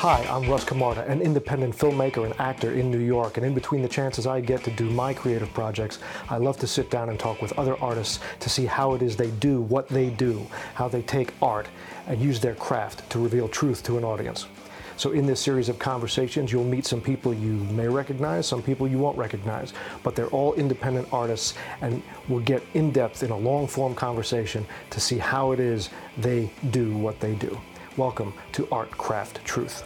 Hi, I'm Russ Camarda, an independent filmmaker and actor in New York. And in between the chances I get to do my creative projects, I love to sit down and talk with other artists to see how it is they do what they do, how they take art and use their craft to reveal truth to an audience. So, in this series of conversations, you'll meet some people you may recognize, some people you won't recognize, but they're all independent artists, and we'll get in depth in a long form conversation to see how it is they do what they do. Welcome to Art Craft Truth.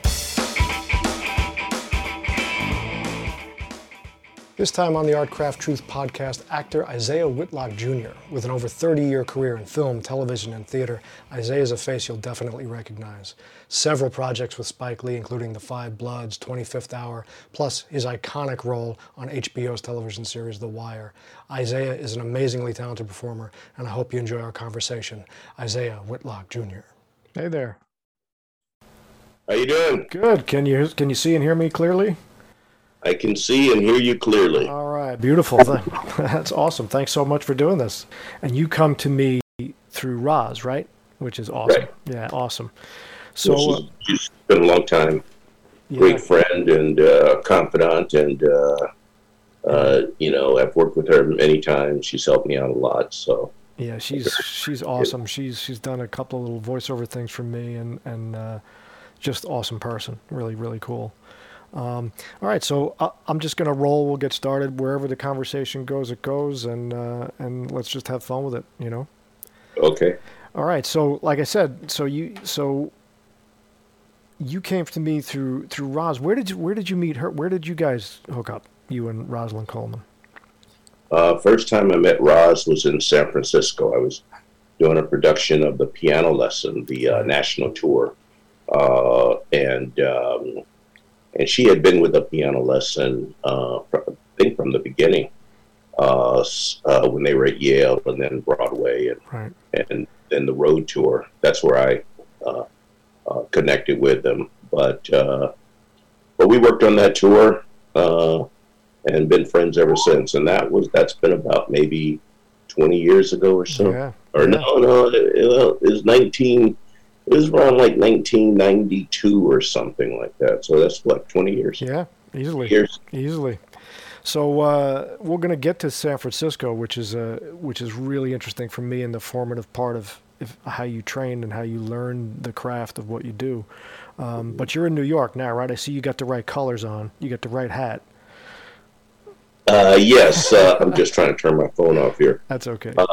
This time on the Art Craft Truth podcast, actor Isiah Whitlock Jr. With an over 30 year career in film, television, and theater, Isiah is a face you'll definitely recognize. Several projects with Spike Lee, including The Five Bloods, 25th Hour, plus his iconic role on HBO's television series The Wire. Isiah is an amazingly talented performer, and I hope you enjoy our conversation. Isiah Whitlock Jr. Hey there. How you doing? Good. Can you can you see and hear me clearly? I can see and hear you clearly. All right, beautiful. That's awesome. Thanks so much for doing this. And you come to me through Roz, right? Which is awesome. Right. Yeah, awesome. So she's, uh, she's been a long time, yeah. great friend and uh, confidant, and uh, uh, you know I've worked with her many times. She's helped me out a lot. So yeah, she's she's awesome. She's she's done a couple of little voiceover things for me, and and uh, just awesome person. Really really cool. Um, all right, so uh, I'm just gonna roll. We'll get started wherever the conversation goes. It goes, and uh, and let's just have fun with it. You know. Okay. All right. So, like I said, so you so you came to me through through Roz. Where did you Where did you meet her? Where did you guys hook up? You and Rosalyn Coleman. Uh, first time I met Roz was in San Francisco. I was doing a production of the piano lesson, the uh, national tour, uh, and um, and she had been with the piano lesson, uh, I think from the beginning, uh, uh, when they were at Yale and then Broadway and right. and then the road tour. That's where I uh, uh, connected with them. But uh, but we worked on that tour and been friends ever since. And that was that's been about maybe twenty years ago or so. Yeah. Or yeah. no, no, it, it was nineteen it was around like 1992 or something like that. So that's what 20 years. Yeah, easily. Years. Easily. So uh, we're going to get to San Francisco, which is uh, which is really interesting for me and the formative part of if, how you train and how you learn the craft of what you do. Um, but you're in New York now, right? I see you got the right colors on. You got the right hat. Uh, yes, uh, I'm just trying to turn my phone off here. That's okay. Uh,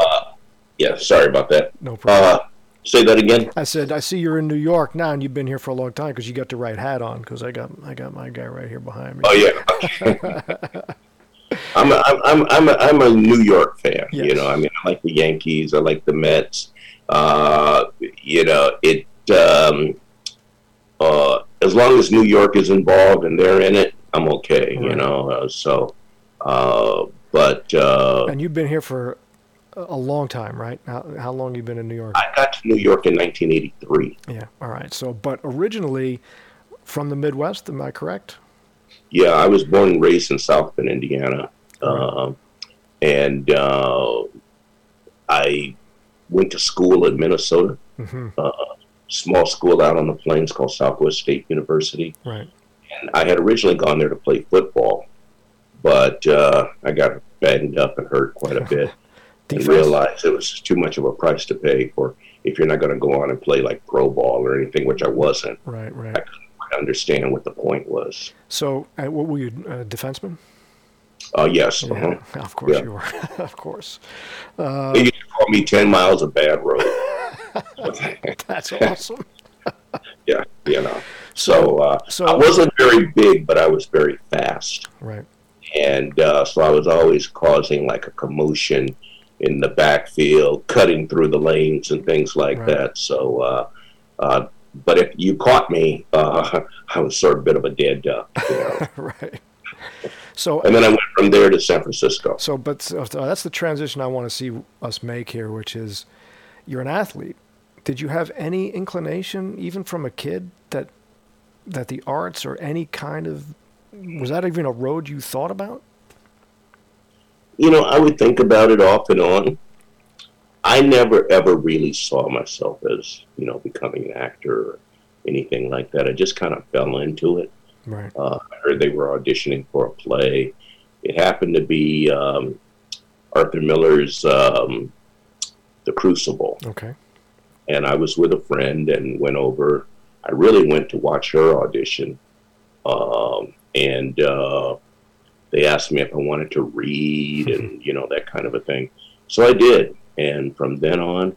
yeah, sorry about that. No problem. Say that again. I said I see you're in New York now, and you've been here for a long time because you got the right hat on. Because I got I got my guy right here behind me. Oh yeah. I'm a, I'm I'm a, I'm a New York fan. Yes. You know, I mean, I like the Yankees. I like the Mets. Uh, you know, it. Um, uh, as long as New York is involved and they're in it, I'm okay. Right. You know, uh, so. Uh, but uh, and you've been here for a long time, right? How, how long you been in New York? I got to New York in 1983. Yeah. All right. So, but originally from the Midwest, am I correct? Yeah, I was born and raised in South Bend, Indiana, uh, and uh, I went to school in Minnesota. Mm-hmm. Uh, small school out on the plains called Southwest State University. Right. And I had originally gone there to play football, but uh, I got banged up and hurt quite a bit. and realized it was too much of a price to pay for if you're not going to go on and play like pro ball or anything, which I wasn't. Right, right. I couldn't understand what the point was. So, uh, what were you, uh, defenseman? Uh, yes. Yeah, uh-huh. Of course yeah. you were. of course. Uh, they used to call me 10 miles of bad road. That's awesome. yeah, you know. So, uh, so I wasn't very big, but I was very fast. Right. And uh, so I was always causing like a commotion in the backfield, cutting through the lanes and things like right. that. So, uh, uh, but if you caught me, uh, I was sort of a bit of a dead duck. You know? right. So, and then I went from there to San Francisco. So, but so that's the transition I want to see us make here, which is you're an athlete. Did you have any inclination, even from a kid, that that the arts or any kind of was that even a road you thought about? You know, I would think about it off and on. I never ever really saw myself as, you know, becoming an actor, or anything like that. I just kind of fell into it. Right. Uh, I heard they were auditioning for a play. It happened to be um, Arthur Miller's um, The Crucible. Okay. And I was with a friend and went over. I really went to watch her audition. Um, and uh, they asked me if I wanted to read and, mm-hmm. you know, that kind of a thing. So I did. And from then on,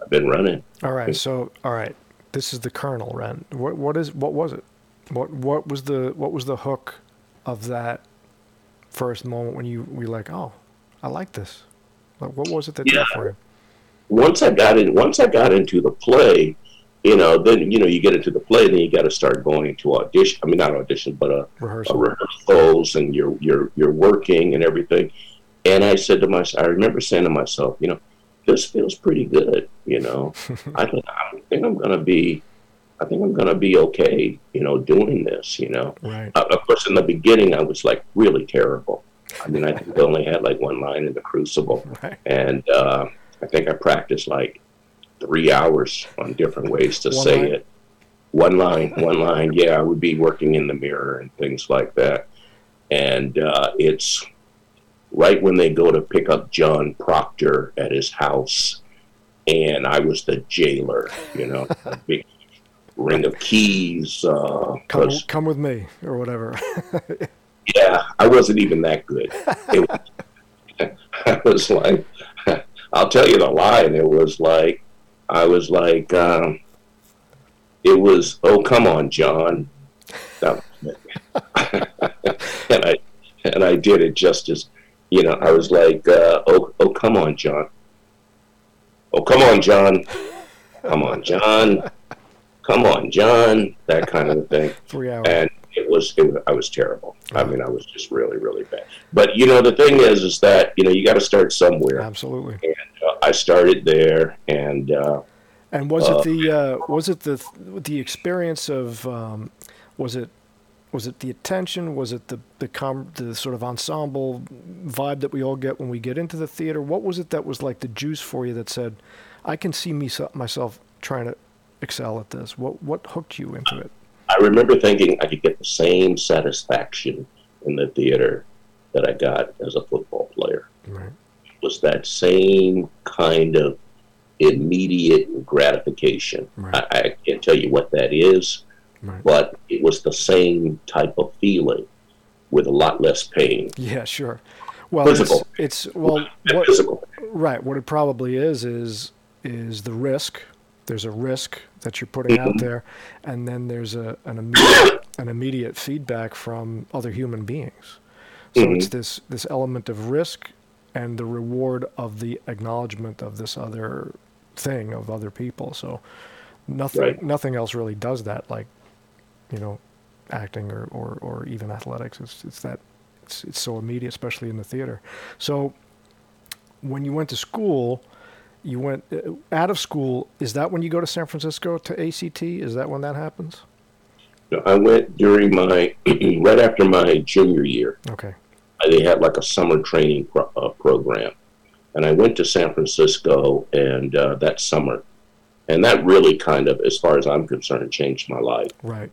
I've been running. All right. So, all right. This is the Colonel, Ren. What, what is, what was it? What, what was the, what was the hook of that first moment when you were like, oh, I like this? Like, what was it that Yeah. did for you? once I got in, once I got into the play, you know, then you know you get into the play, then you got to start going to audition. I mean, not audition, but uh, Rehearsal. rehearsals, and you're you're you're working and everything. And I said to myself, I remember saying to myself, you know, this feels pretty good. You know, I think I think I'm gonna be, I think I'm gonna be okay. You know, doing this. You know, Right. uh, of course, in the beginning, I was like really terrible. I mean, I think I only had like one line in the Crucible Right. and uh, I think I practiced like three hours on different ways to One say line? it. One line, one line. Yeah, I would be working in the mirror and things like that. And uh, it's right when they go to pick up John Proctor at his house, and I was the jailer. You know, big ring of keys. Uh, Come, come with me or whatever. yeah, I wasn't even that good. It was, I was like, I'll tell you the line. It was like, I was like, um, it was, oh come on, John. That was it. and I and I did it just as, you know, I was like, uh, oh oh come on, John. Oh come on, John. Come on, John. Come on, John. That kind of thing Three hours. and it was, it I was terrible. I mean, I was just really, really bad. But you know, the thing is, is that you know you got to start somewhere. Absolutely. Uh, I started there, and uh, And was Uh, it the uh, was it the the experience of um, was it was it the attention was it the the com- the sort of ensemble vibe that we all get when we get into the theater what was it that was like the juice for you that said I can see me myself trying to excel at this what what hooked you into it I remember thinking I could get the same satisfaction in the theater that I got as a football player. right It was that same kind of immediate gratification. Right. I, I can't tell you what that is, right but it was the same type of feeling with a lot less pain. yeah sure well Physical. it's, it's well what Physical. Right. What it probably is is is the risk. There's a risk that you're putting out there, and then there's a an immediate an immediate feedback from other human beings. So it's mm-hmm. this this element of risk and the reward of the acknowledgement of this other thing of other people. So nothing Right. nothing else really does that like you know acting or, or, or even athletics. It's it's that it's it's so immediate, especially in the theater. So when you went to school, you went uh, out of school. Is that when you go to San Francisco to ACT? Is that when that happens? I went during my right after my junior year. Okay. They had like a summer training pro- uh, program, and I went to San Francisco and uh, that summer, and that really kind of, as far as I'm concerned, changed my life. Right.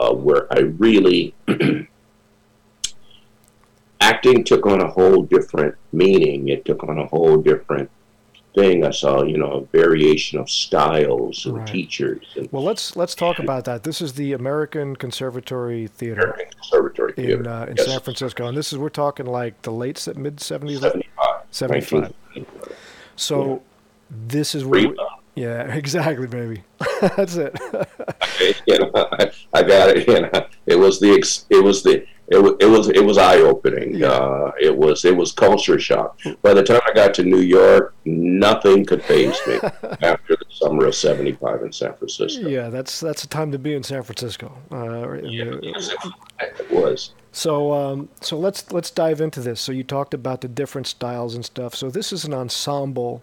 Uh, where I really acting took on a whole different meaning. It took on a whole different thing. I saw, you know, a variation of styles and Right. teachers and Well, let's let's talk about that. This is the American Conservatory Theater American Conservatory Theater. in uh, in Yes. San Francisco, and this is we're talking like the late mid seventies. 75. 75. 1975. So this is where. We, yeah, exactly, baby. That's it. you know, I, I got it. You know, it was the ex- it was the it was it was it was eye opening. Yeah. Uh, it was it was culture shock. By the time I got to New York, nothing could faze me after the summer of '75 in San Francisco. yeah, that's that's a time to be in San Francisco. Uh, in the- Yes, it, it was. So um, so let's let's dive into this. So you talked about the different styles and stuff. So this is an ensemble,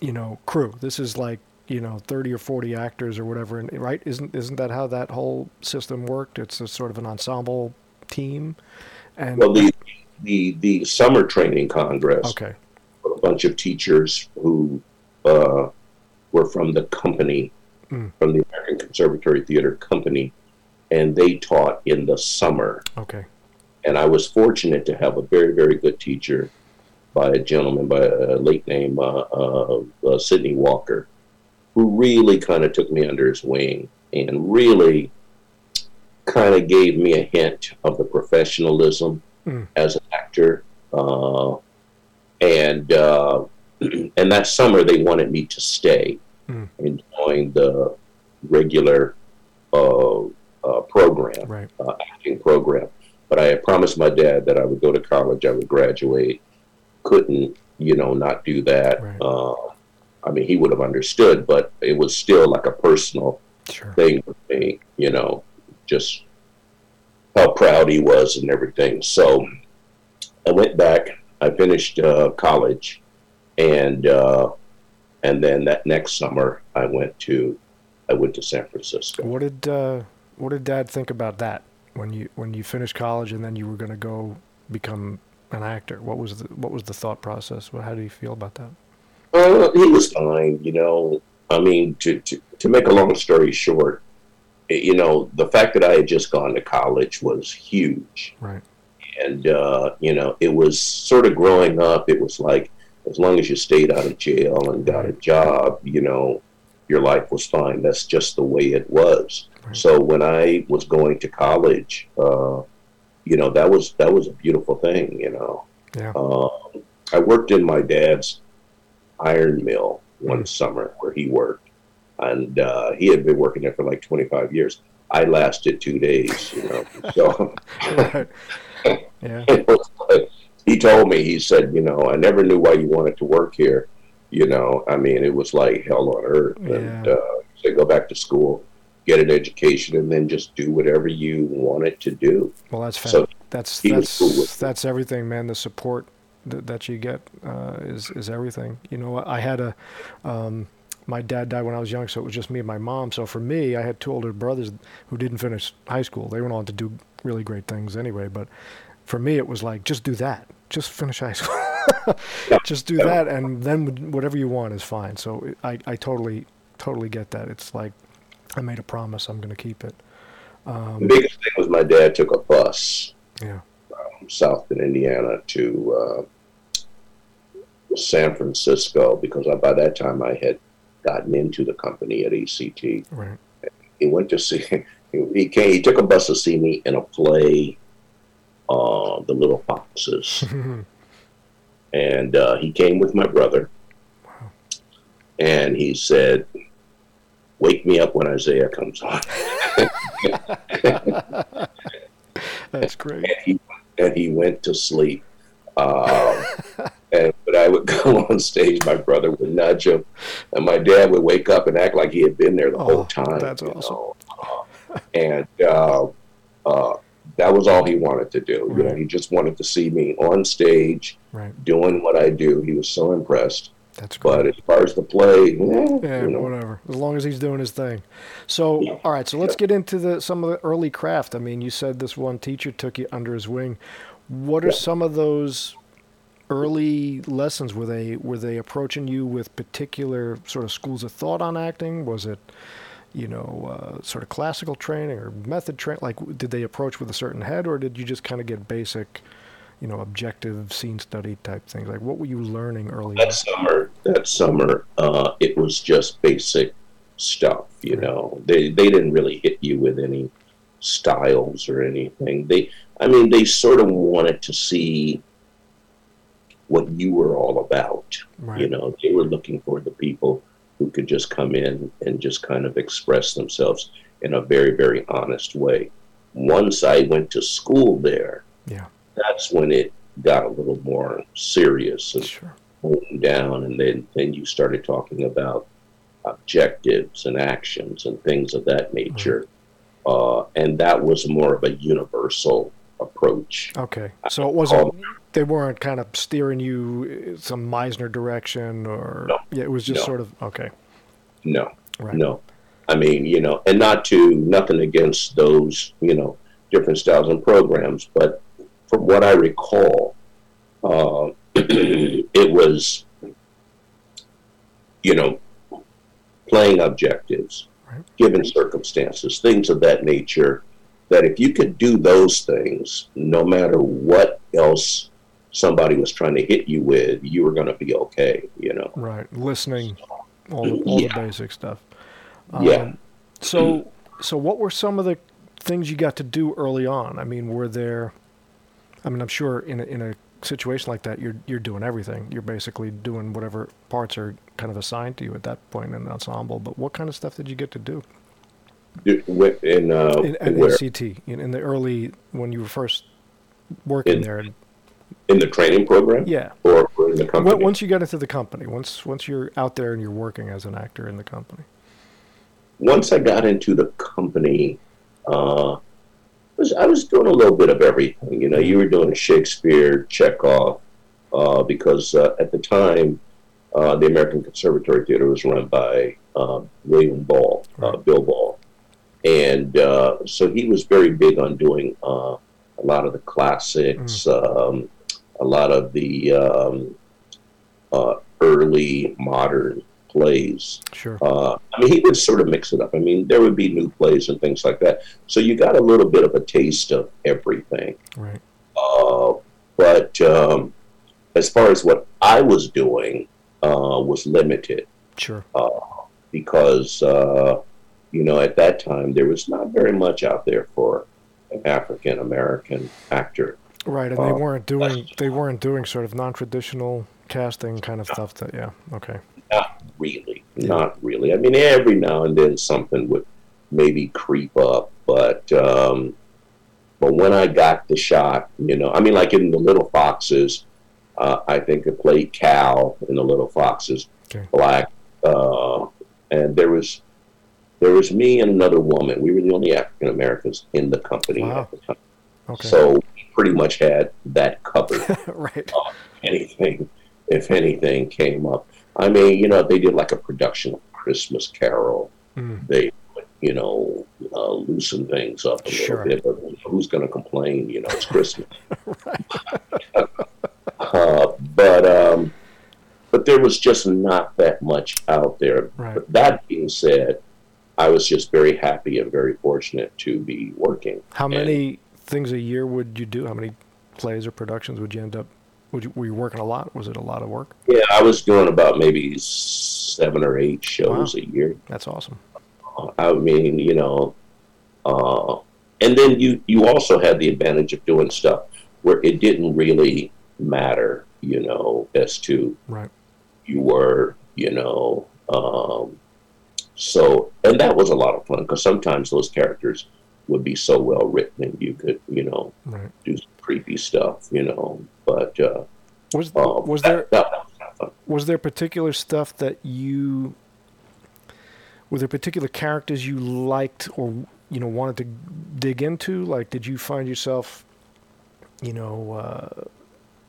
you know, crew. This is like you know thirty or forty actors or whatever, and right? Isn't isn't that how that whole system worked? It's a sort of an ensemble team. And Well, the the the summer training congress. okay, A bunch of teachers who uh, were from the company mm. from the American Conservatory Theater Company, and they taught in the summer. Okay. And I was fortunate to have a very, very good teacher by a gentleman by a late name, uh, uh, uh, Sydney Walker, who really kind of took me under his wing and really kind of gave me a hint of the professionalism mm. as an actor. Uh, and uh, and that summer they wanted me to stay mm. and join the regular uh, uh, program, right. uh, acting program. But I had promised my dad that I would go to college, I would graduate. Couldn't, you know, not do that. Right. I mean, he would have understood, but it was still like a personal sure. thing for me, you know, just how proud he was and everything. So I went back. I finished uh, college, and uh, and then that next summer I went to I went to San Francisco. What did uh, what did Dad think about that when you when you finished college and then you were going to go become an actor? What was the what was the thought process? How do you feel about that? Uh, he was fine, you know. I mean, to, to to make a long story short, you know, the fact that I had just gone to college was huge. Right. And uh, you know, it was sort of growing up. It was like as long as you stayed out of jail and got a job, you know, your life was fine. That's just the way it was. Right. So when I was going to college, uh, you know, that was that was a beautiful thing. You know, yeah. Um, I worked in my dad's iron mill one mm. summer where he worked, and uh, he had been working there for like 25 years. I lasted two days, you know. So, yeah. he told me, he said, you know, I never knew why you wanted to work here. You know, I mean, it was like hell on earth. Yeah. And uh, say, go back to school, get an education, and then just do whatever you wanted to do. Well, that's so that's that's cool that's everything, man. The support that, that you get uh, is is everything. You know, I had a. Um, my dad died when I was young, so it was just me and my mom. So for me, I had two older brothers who didn't finish high school. They went on to do really great things anyway. But for me, it was like just do that just finish high school. just do that, and then whatever you want is fine. So I, I totally, totally get that. It's like I made a promise, I'm going to keep it. Um, the biggest thing was my dad took a bus. Yeah. From South Bend, Indiana to uh, San Francisco because I, by that time I had gotten into the company at ACT. Right. He went to see. He came. He took a bus to see me in a play uh, the little foxes. and uh, he came with my brother. Wow. And he said, Wake me up when Isiah comes on. That's great. And he, and he went to sleep. Um, and but I would go on stage, my brother would nudge him, and my dad would wake up and act like he had been there the oh, whole time. That's awesome. Uh, and uh, uh, that was all he wanted to do. Right. You know, he just wanted to see me on stage right. doing what I do. He was so impressed. That's great. But as far as the play, eh, yeah, you know. whatever. As long as he's doing his thing. So, yeah. all right. So let's yeah. get into the some of the early craft. I mean, you said this one teacher took you under his wing. What are some of those early lessons? Were they were they approaching you with particular sort of schools of thought on acting? Was it you know, uh, sort of classical training or method training? Like, did they approach with a certain head, or did you just kind of get basic, you know, objective scene study type things? Like, what were you learning early? That summer, that summer, uh, it was just basic stuff. You right. know, they they didn't really hit you with any styles or anything. They, I mean, they sort of wanted to see what you were all about. Right. You know, they were looking for the people who could just come in and just kind of express themselves in a very, very honest way. Once I went to school there, yeah, that's when it got a little more serious and sure. down, and then then you started talking about objectives and actions and things of that mm-hmm. nature, uh, and that was more of a universal approach. Okay, so it wasn't um, they weren't kind of steering you uh, some Meisner direction or no. yeah, it was just no. sort of okay. No, right. no. I mean, you know, and not to nothing against those, you know, different styles and programs, but from what I recall, uh, it was, you know, playing objectives, given circumstances, things of that nature. That if you could do those things, no matter what else somebody was trying to hit you with, you were going to be okay. You know. Right. Listening, all the, all yeah. the basic stuff. Um, yeah. So, so what were some of the things you got to do early on? I mean, were there? I mean, I'm sure in a, in a situation like that, you're you're doing everything. You're basically doing whatever parts are kind of assigned to you at that point in an ensemble. But what kind of stuff did you get to do? In, uh, in ACT in, in, the early when you were first working in, there. In the training program, yeah, or, or in the company. Once you get into the company, once once you're out there and you're working as an actor in the company. Once I got into the company, uh, was I was doing a little bit of everything. You know, you were doing Shakespeare, Chekhov, uh, because uh, at the time uh, the American Conservatory Theater was run by uh, William Ball, uh, Bill Ball, and uh, so he was very big on doing a lot of the classics, mm. um, a lot of the um, early modern plays. Sure. Uh, I mean, he would sort of mix it up. I mean, there would be new plays and things like that. So you got a little bit of a taste of everything. Right. Uh, but um, as far as what I was doing uh, was limited. Sure. Uh, because uh, you know, at that time there was not very much out there for an African American actor. Right, and they uh, weren't doing they weren't doing sort of non traditional casting kind of stuff. That yeah, okay. Not really. Yeah. Not really. I mean, every now and then something would maybe creep up, but um, but when I got the shot, you know, I mean, like in the Little Foxes, uh, I think I played Cal in the Little Foxes, okay. black, uh, and there was there was me and another woman. We were the only African Americans in the company wow. at the time. Okay. So pretty much had that covered. right. Uh, anything, if anything came up. I mean, you know, they did like a production of Christmas Carol. Mm. They, you know, uh, loosen things up a sure. little bit. But who's going to complain? You know, it's Christmas. uh, but um, but there was just not that much out there. Right. But that being said, I was just very happy and very fortunate to be working. How many and, things a year would you do? How many plays or productions would you end up you, were you working a lot? Was it a lot of work? Yeah, I was doing about maybe seven or eight shows wow. a year. That's awesome. I mean, you know, uh, and then you you also had the advantage of doing stuff where it didn't really matter, you know, as to right. you were, you know. Um, so, and that was a lot of fun because sometimes those characters would be so well written and you could, you know, right. do creepy stuff, you know. But uh, was uh, was there that, that was there particular stuff that you were there particular characters you liked or you know wanted to dig into? Like, did you find yourself, you know, uh,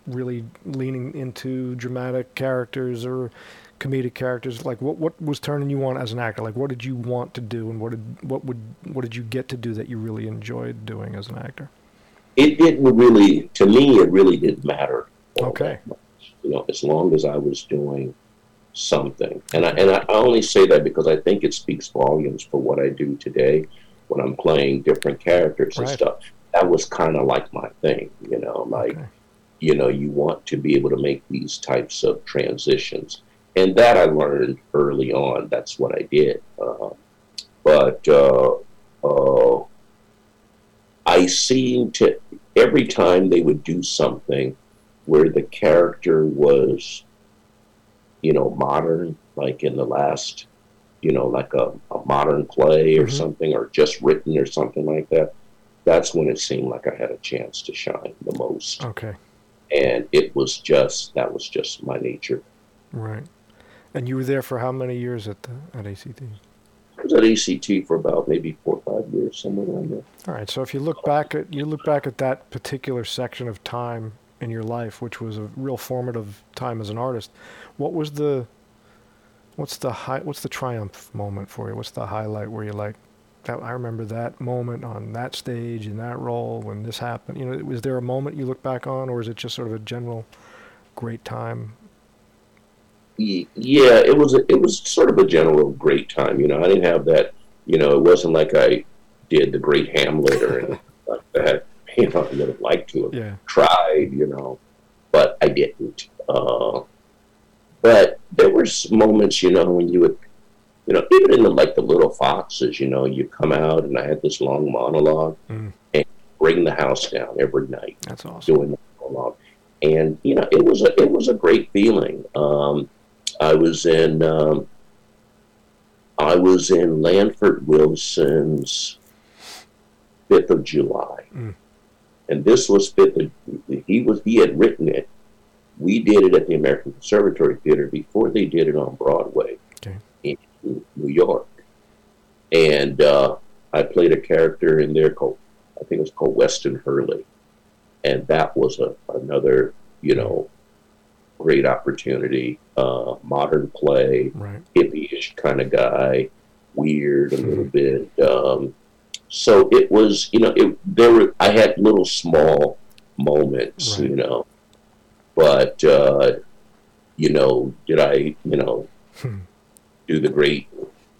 really leaning into dramatic characters or comedic characters? Like, what what was turning you on as an actor? Like, what did you want to do, and what did what would what did you get to do that you really enjoyed doing as an actor? it didn't really, to me, it really didn't matter. Okay. You know, as long as I was doing something, and I and I only say that because I think it speaks volumes for what I do today when I'm playing different characters right. and stuff. That was kind of like my thing, you know, like. Okay. You know, you want to be able to make these types of transitions, and that I learned early on. That's what I did. Uh, but uh, uh, I seemed to every time they would do something where the character was, you know, modern, like in the last, you know, like a, a modern play or mm-hmm. something, or just written or something like that. That's when it seemed like I had a chance to shine the most. Okay. And it was just that was just my nature. Right. And you were there for how many years at the at ACT? was at ACT for about maybe four or five years, somewhere around there. All right. So if you look back at you look back at that particular section of time in your life, which was a real formative time as an artist, what was the what's the high what's the triumph moment for you? What's the highlight where you're like, that I remember that moment on that stage in that role when this happened. You know, was there a moment you look back on, or is it just sort of a general great time yeah, it was a, it was sort of a general great time. You know, I didn't have that You know, it wasn't like I did the Great Hamlet or anything like that. You know, I would have liked to have Yeah. tried, you know, but I didn't. Uh, but there were moments, you know, when you would, you know, even in the like the little foxes, you know, you come out and I had this long monologue Mm. and bring the house down every night That's awesome. doing the monologue, and you know, it was a it was a great feeling. Um, I was in um, I was in Lanford Wilson's Fifth of July, Mm. and this was Fifth. Of, he was he had written it. We did it at the American Conservatory Theater before they did it on Broadway Okay. in New York, and uh, I played a character in there called I think it was called Weston Hurley, and that was a another you know great opportunity. Uh, modern play, Right. hippie-ish kind of guy, weird a little bit. Um, so it was, you know, it there were I had little small moments, Right. you know, but uh, you know, did I, you know, Hmm. do the great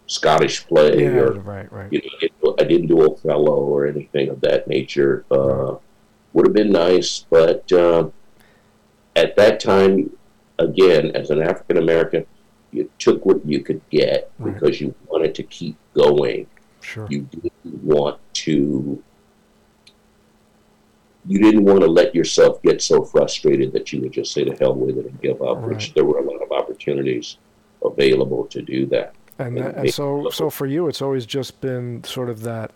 Scottish play Yeah. or Right. Right. you know, I didn't do Othello or anything of that nature. Uh, would have been nice, but uh, at that time, again, as an African American, you took what you could get Right. because you wanted to keep going. Sure. You didn't want to. You didn't want to let yourself get so frustrated that you would just say to hell with it and give up. Which there were a lot of opportunities available to do that. And, and that, and so so for you, it's always just been sort of that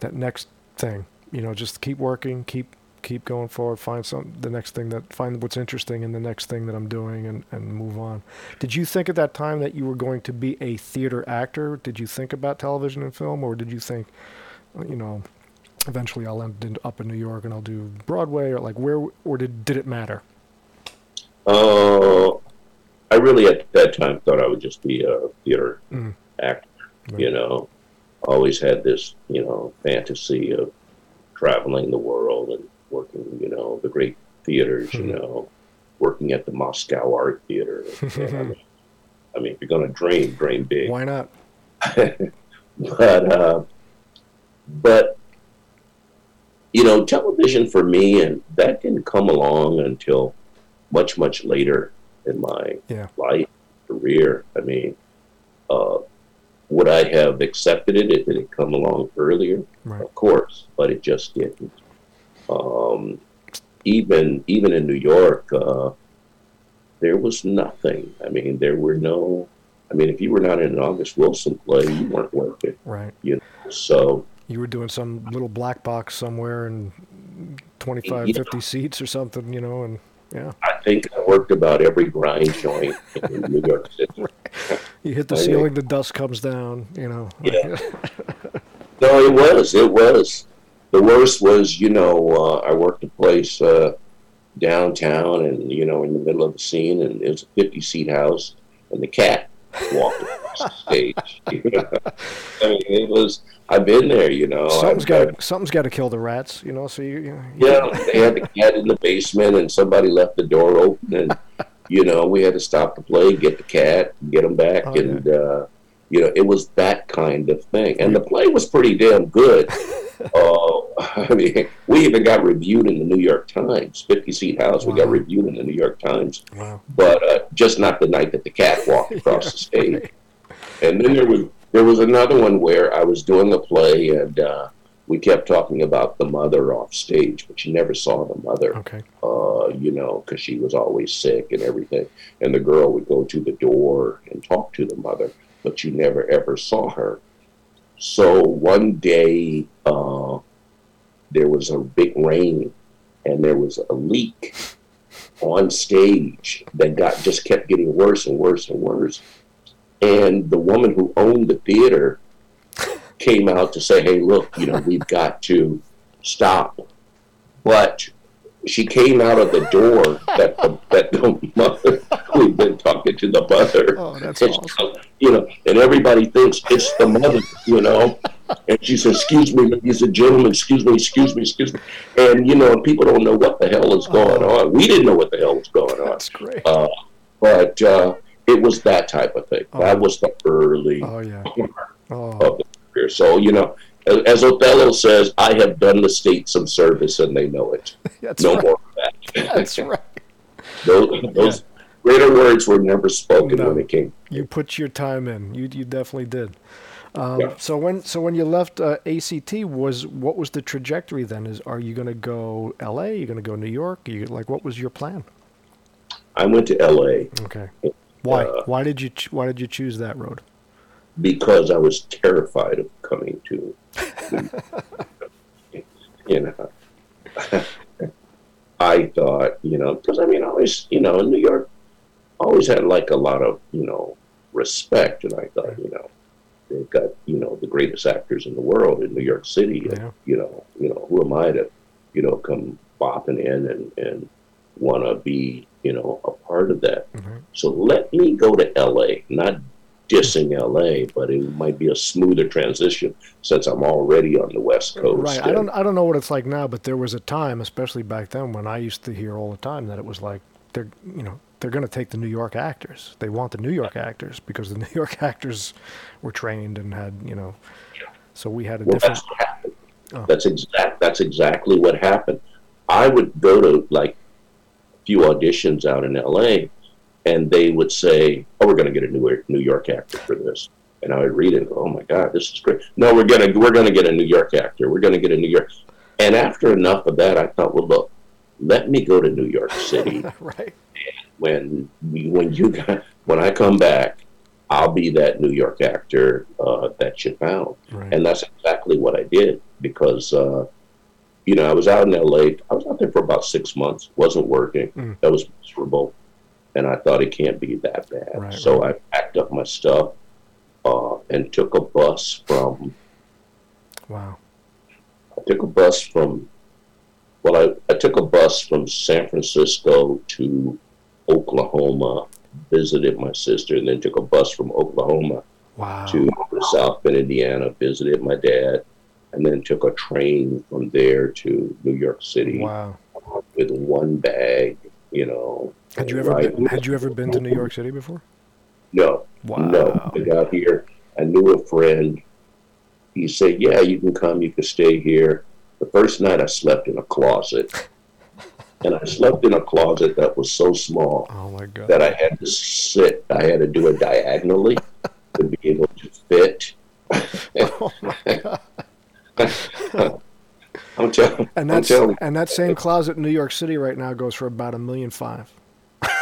that next thing. You know, just keep working, keep keep going forward, find some the next thing that find what's interesting in the next thing that I'm doing, and and move on. Did you think at that time that you were going to be a theater actor? Did you think about television and film, or did you think, you know, eventually I'll end in, up in New York and I'll do Broadway, or like where, or did did it matter? Uh, I really at that time thought I would just be a theater Mm. actor. Right. You know, always had this you know fantasy of traveling the world and working you know the great theaters. You Hmm. know, working at the Moscow Art Theater. I, mean, I mean, if you're gonna dream, dream big. Why not? but uh, but you know, television for me, and that didn't come along until much much later in my Yeah. life career. I mean, uh, would I have accepted it if it had come along earlier? Right. Of course, but it just didn't. Um, even even in New York, uh, there was nothing. I mean, there were no. I mean, if you were not in an August Wilson play, you weren't working. Right. You know, So You were doing some little black box somewhere and 25, Yeah. 50 seats or something, you know, and yeah. I think I worked about every grind joint in New York City. You hit the I ceiling, the dust comes down, you know. Yeah. No, it was. It was. The worst was, you know, uh, I worked a place uh, downtown and, you know, in the middle of the scene, and it was a 50 seat house, and the cat walked across the stage. I mean, it was, I've been there, you know. something's got something's got to kill the rats, you know. So you, you Yeah, they had the cat in the basement, and somebody left the door open, and you know we had to stop the play, get the cat, get him back, Oh, yeah. and uh, you know it was that kind of thing. And the play was pretty damn good. uh, I mean, we even got reviewed in the New York Times, fifty seat house. We got reviewed in the New York Times, wow. but uh, just not the night that the cat walked across the stage. And then there was there was another one where I was doing a play and uh, we kept talking about the mother off stage, but you never saw the mother, Okay. uh, you know, because she was always sick and everything. And the girl would go to the door and talk to the mother, but you never ever saw her. So one day uh, there was a big rain and there was a leak on stage that got just kept getting worse and worse and worse. And the woman who owned the theater came out to say, "Hey, look, you know, we've got to stop." But she came out of the door that the, that the mother we've been talking to the mother. Oh, that's awesome. You know, and everybody thinks it's the mother, you know. And she says, "Excuse me, ladies and gentlemen, excuse me, excuse me, excuse me." And you know, and people don't know what the hell is going on. We didn't know what the hell was going on. That's great. Uh, but uh, it was that type of thing. Oh. That was the early Oh yeah. part Oh, of the career. So you know, as, as Othello says, I have done the state some service, and they know it. That's no right. more of that. That's right. those those greater words were never spoken No. when it came. You put your time in. You you definitely did. Um, Yeah. So when so when you left uh, ACT, was what was the trajectory then? Is are you going to go L.A.? Are You going to go New York? You like what was your plan? I went to L.A. Okay. Why Uh, why did you ch- why did you choose that road? because I was terrified of coming to. you know, I thought, you know, because I mean, I always, you know, in New York, always had like a lot of, you know, respect, and I thought, you know, they've got, you know, the greatest actors in the world in New York City, and you know, you know, who am I to, you know, come bopping in and and want to be, you know, a part of that. Mhm. So let me go to LA, not dissing LA, but it might be a smoother transition since I'm already on the West Coast. Right. I don't I don't know what it's like now, but there was a time, especially back then, when I used to hear all the time that it was like they're you know they're going to take the New York actors. They want the New York actors because the New York actors were trained and had you know. So we had a Well, different. that's what happened. Oh. That's exact. That's exactly what happened. I would go to like a few auditions out in LA, and they would say, "Oh, we're going to get a New York, New York actor for this," and I would read it. and go, Oh my God, this is great. No, we're gonna we're gonna get a New York actor. We're gonna get a New York. And after enough of that, I thought, well, look, let me go to New York City. right. When when you got, when I come back, I'll be that New York actor uh, that you found, Right. and that's exactly what I did because uh, you know I was out in L.A. I was out there for about six months, wasn't working, Mm. that was miserable, and I thought it can't be that bad. Right, so I packed up my stuff uh, and took a bus from Wow. I took a bus from, well, I, I took a bus from San Francisco to Oklahoma, visited my sister, and then took a bus from Oklahoma Wow. to South Bend, Indiana, visited my dad, and then took a train from there to New York City Wow. with one bag, you know. Had you ever right? been, had you ever been to New York City before? No, Wow. No, I got here. I knew a friend. He said, "Yeah, you can come. You can stay here." The first night, I slept in a closet, and I slept in a closet that was so small Oh my god. that I had to sit. I had to do it diagonally to be able to fit. oh my god. I'm telling. And I'm telling. and that same closet in New York City right now goes for about a million five.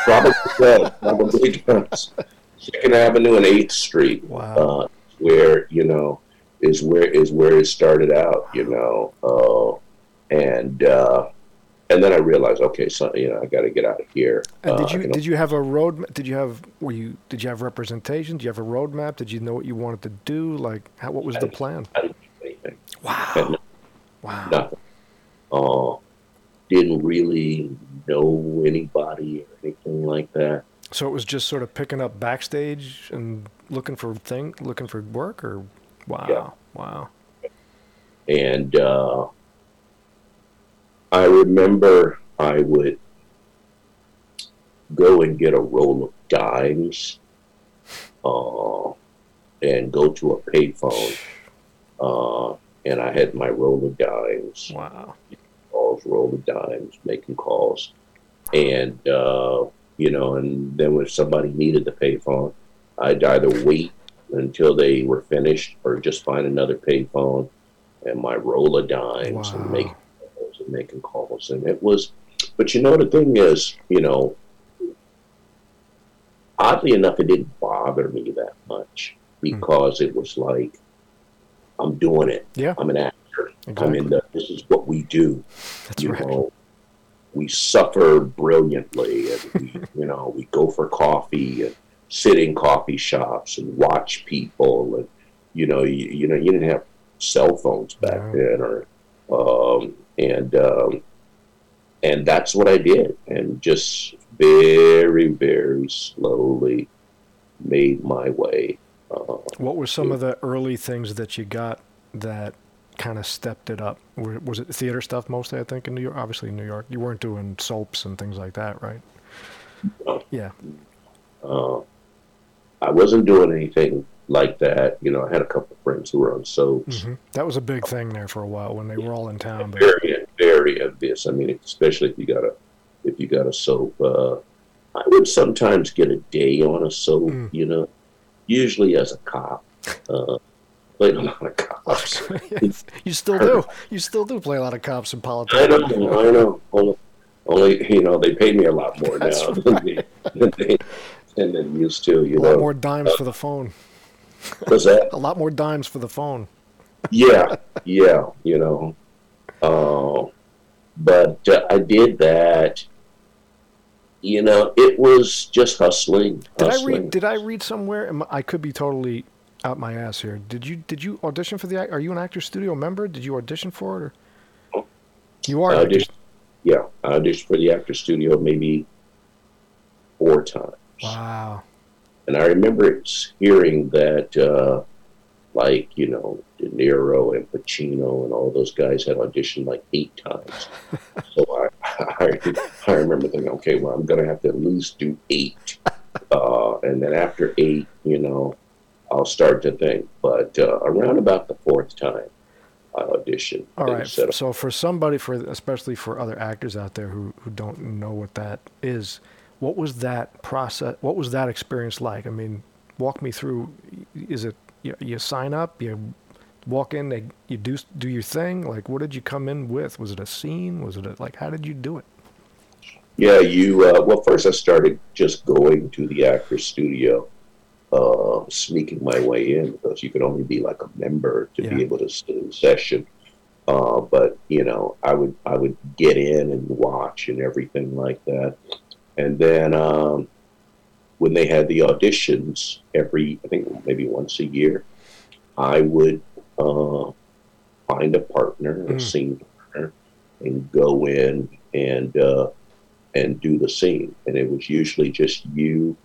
Probably does. Probably does. Second Avenue and Eighth Street. Wow. uh, where you know is where is where it started out you know uh, and uh, and then I realized okay so you know I got to get out of here And Uh, did you know, did you have a road? Did you have were you did you have representation? Did you have a roadmap? Did you know what you wanted to do? Like, how, what was the plan? I didn't do anything Wow, wow. nothing uh, didn't really know anybody or anything like that So it was just sort of picking up backstage and looking for thing, looking for work, or wow, Yeah. wow. and uh, I remember I would go and get a roll of dimes uh, and go to a payphone. Uh, and I had my roll of dimes, Wow. calls, roll of dimes, making calls. And, uh, you know, and then when somebody needed the payphone, I'd either wait until they were finished or just find another payphone and my roll of dimes and make and making calls. And it was, but you know, the thing is, you know, oddly enough, it didn't bother me that much because it was like, I'm doing it. Yeah, I'm an actor. I'm in the, this is what we do That's you right. know, we suffer brilliantly, and we, you know, we go for coffee and sit in coffee shops and watch people, and you know, you, you know, you didn't have cell phones back then, or um, and um, and that's what I did, and just very, very slowly made my way. Uh, What were some of the early things that you got that kind of stepped it up? Was it theater stuff mostly? I think in New York. Obviously, in New York, you weren't doing soaps and things like that, right? No. Yeah. Uh, I wasn't doing anything like that. You know, I had a couple of friends who were on soaps. Mm-hmm. That was a big thing there for a while when they were all in town. But... Very, very envious. I mean, especially if you got a if you got a soap. Uh, I would sometimes get a day on a soap. Mm. You know, usually as a cop. Uh, played a lot of cops. yes, you still do. You still do play a lot of cops in politics. I know. I know. Only, only you know they pay me a lot more That's now right. than, they, than they than they used to. You a know, lot more dimes uh, for the phone. What's that? a lot more dimes for the phone. yeah, yeah. You know, uh, but uh, I did that. You know, it was just hustling. Did hustling. I read? Did I read somewhere? I could be totally out my ass here. Did you did you audition for the? Are you an Actor Studio member? Did you audition for it? Or? You are. I auditioned, yeah, I auditioned for the Actor Studio maybe four times. Wow. And I remember hearing that, uh, like, you know, De Niro and Pacino and all those guys had auditioned like eight times. so I, I, I, remember thinking, okay, well, I'm going to have to at least do eight. Uh, and then after eight, you know, I'll start to think. But uh, around about the fourth time, I auditioned. All right. So for somebody, for especially for other actors out there who, who don't know what that is, what was that process? What was that experience like? I mean, walk me through. Is it you, you sign up, you walk in, they, you do do your thing? Like, what did you come in with? Was it a scene? Was it a, like how did you do it? Yeah, you. Uh, well, first I started just going to the actor studio, uh, sneaking my way in because you could only be like a member to yeah. be able to sit in session. Uh, but you know, I would I would get in and watch and everything like that. And then um, when they had the auditions every, I think maybe once a year, I would uh, find a partner, mm. a scene partner, and go in and uh, and do the scene. And it was usually just you.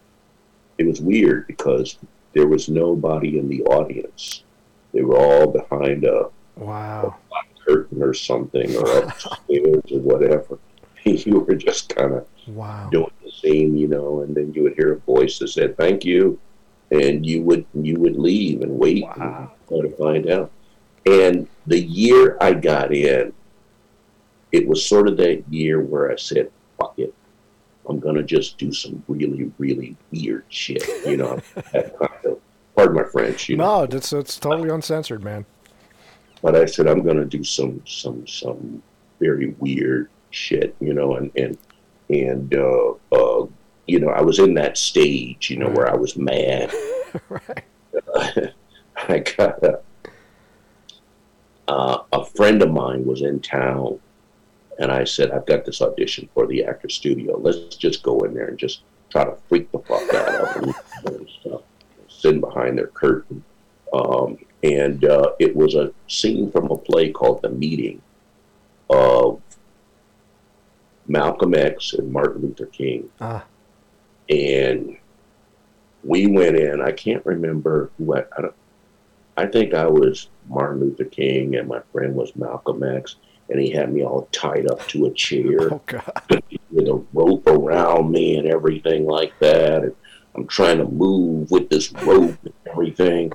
It was weird because there was nobody in the audience. They were all behind a, wow. a curtain or something, or upstairs or whatever. you were just kind of wow. doing the same, you know, and then you would hear a voice that said "Thank you," and you would you would leave and wait wow. and try to find out. And the year I got in, it was sort of that year where I said, "Fuck it, I'm gonna just do some really really weird shit," you know. pardon my French. You no, know. it's it's totally uncensored, man. But I said I'm gonna do some some some very weird shit, you know, and and and uh, uh, you know, I was in that stage, you know, where I was mad. right. I got a, uh, a friend of mine was in town, and I said, "I've got this audition for the Actor Studio. Let's just go in there and just try to freak the fuck out of them and stuff." Sitting behind their curtain, um, and uh, it was a scene from a play called The Meeting of Malcolm X and Martin Luther King. Ah. And we went in. I can't remember what. I, I think I was Martin Luther King, and my friend was Malcolm X, and he had me all tied up to a chair oh, with a rope around me and everything like that. And I'm trying to move with this rope and everything.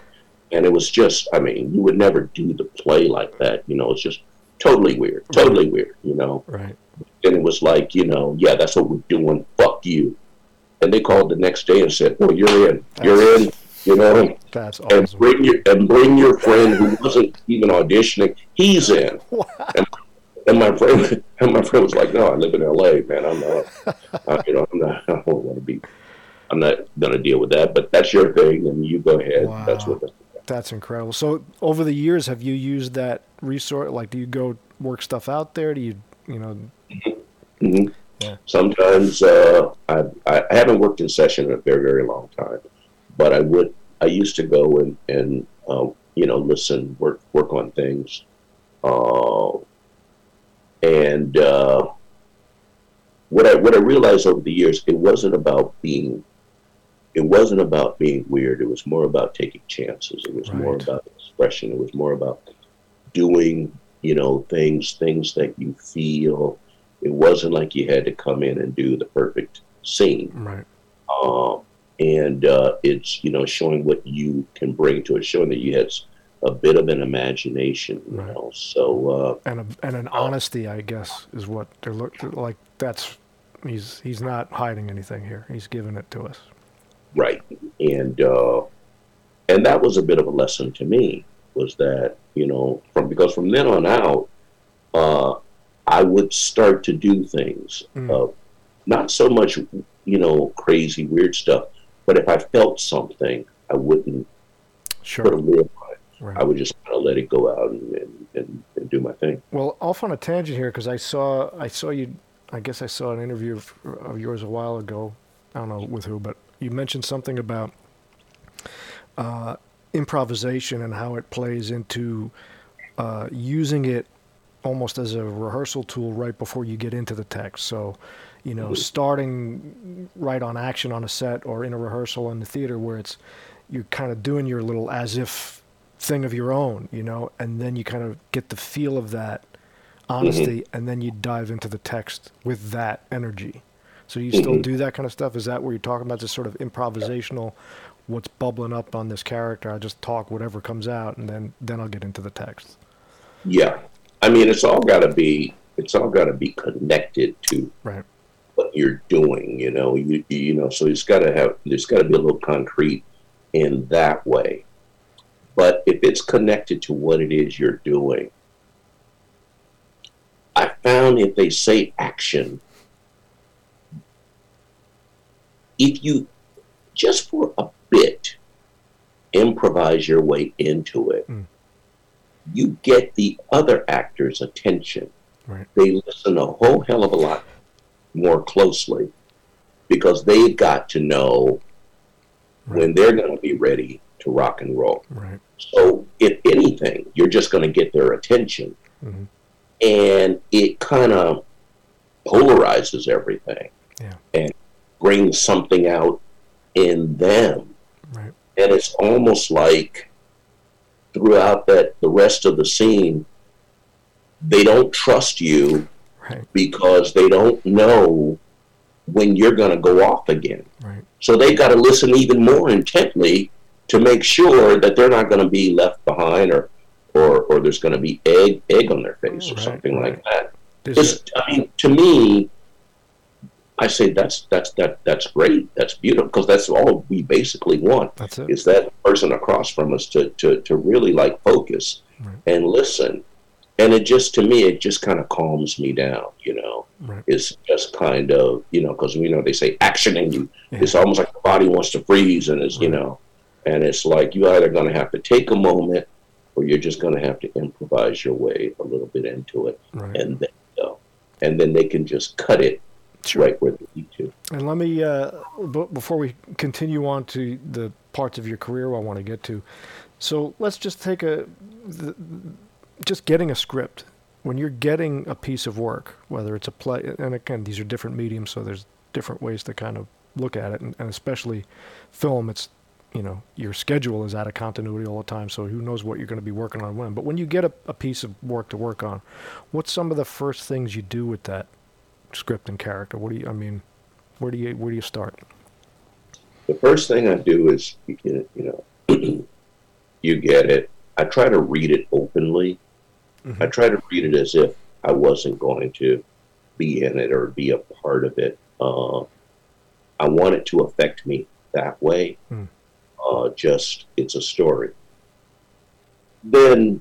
And it was just, I mean, you would never do the play like that. You know, it's just totally weird, totally right. weird, you know. Right and it was like, you know, yeah, that's what we're doing. Fuck you. And they called the next day and said, "Well, you're in. You're in." You know, that's awesome. And bring your and bring your friend who wasn't even auditioning. He's in. Wow. And, and my friend and my friend was like, "No, I live in L.A., man. I'm not. I, you know, I'm not. I don't want to be. I'm not going to deal with that. But that's your thing, and you go ahead. Wow. That's what." That's incredible. So, over the years, have you used that resource? Like, do you go work stuff out there? Do you, you know, Mm-hmm. Yeah. Sometimes uh, I, I haven't worked in session in a very very long time, but I would I used to go and and uh, you know listen work work on things, uh, and uh, what I what I realized over the years it wasn't about being it wasn't about being weird. It was more about taking chances. It was right. more about expression. It was more about doing you know things things that you feel it wasn't like you had to come in and do the perfect scene. Right. Um, and uh, it's you know showing what you can bring to it, showing that you had a bit of an imagination, you right. know. So uh, and a, and an honesty, I guess, is what they're looking like. That's he's he's not hiding anything here. He's giving it to us. Right, and uh, and that was a bit of a lesson to me. Was that you know from because from then on out, uh, I would start to do things. Mm. Uh, not so much, you know, crazy weird stuff, but if I felt something, I wouldn't sure. put a lid on it. Right. I would just kind of let it go out and, and, and, and do my thing. Well, off on a tangent here because I saw I saw you. I guess I saw an interview of, of yours a while ago. I don't know with who, but you mentioned something about uh, improvisation and how it plays into uh, using it almost as a rehearsal tool right before you get into the text. So, you know, starting right on action on a set or in a rehearsal in the theater where it's you're kind of doing your little as if thing of your own, you know, and then you kind of get the feel of that honesty mm-hmm. and then you dive into the text with that energy. So you mm-hmm. still do that kind of stuff? Is that where you're talking about this sort of improvisational what's bubbling up on this character? I just talk whatever comes out and then then I'll get into the text. Yeah. I mean, it's all got to be it's all got to be connected to right. what you're doing. You know, you you know, so it's got to have there's got to be a little concrete in that way. But if it's connected to what it is you're doing, I found if they say action, if you just for a bit improvise your way into it. Mm you get the other actor's attention. Right. They listen a whole hell of a lot more closely because they've got to know right. when they're going to be ready to rock and roll. Right. So, if anything, you're just going to get their attention. Mm-hmm. And it kind of polarizes everything yeah. and brings something out in them. Right. And it's almost like throughout that the rest of the scene, they don't trust you right. because they don't know when you're going to go off again. Right. So they've got to listen even more intently to make sure that they're not going to be left behind or or, or there's going to be egg egg on their face or right, something like that. I mean, to me, I say that's that's that that's great. That's beautiful because that's all we basically want. That's it. Is that person across from us to to to really like focus right. and listen. And it just to me, it just kind of calms me down. You know, right. it's just kind of you know because we know they say action and you. Yeah. It's almost like the body wants to freeze and it's right. you know, and it's like you either going to have to take a moment or you're just going to have to improvise your way a little bit into it, and then go, and then they can just cut it sure. right where they need to. And let me, uh, b- before we continue on to the parts of your career I want to get to, so let's just take a, just getting a script. When you're getting a piece of work, whether it's a play, and again, these are different mediums, so there's different ways to kind of look at it, and, and especially film, it's you know your schedule is out of continuity all the time so who knows what you're going to be working on when but when you get a, a piece of work to work on what's some of the first things you do with that script and character? What do you? I mean, where do you where do you start? The first thing I do is you know you get it. I try to read it openly. Mm-hmm. I try to read it as if I wasn't going to be in it or be a part of it. Uh, I want it to affect me that way. Mm. Uh, just it's a story. Then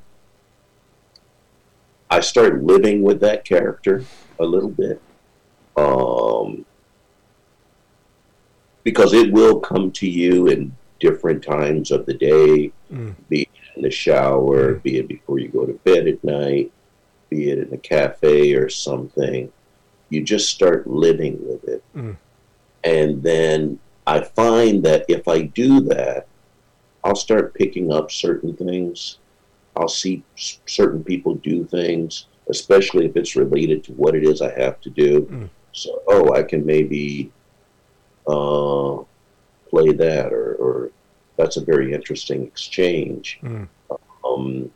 I start living with that character a little bit um, because it will come to you in different times of the day, mm. be it in the shower, be it before you go to bed at night, be it in a cafe or something. You just start living with it. Mm. And then I find that if I do that, I'll start picking up certain things. I'll see certain people do things, especially if it's related to what it is I have to do. Mm. So, oh, I can maybe uh, play that, or, or, that's a very interesting exchange. Mm. Um,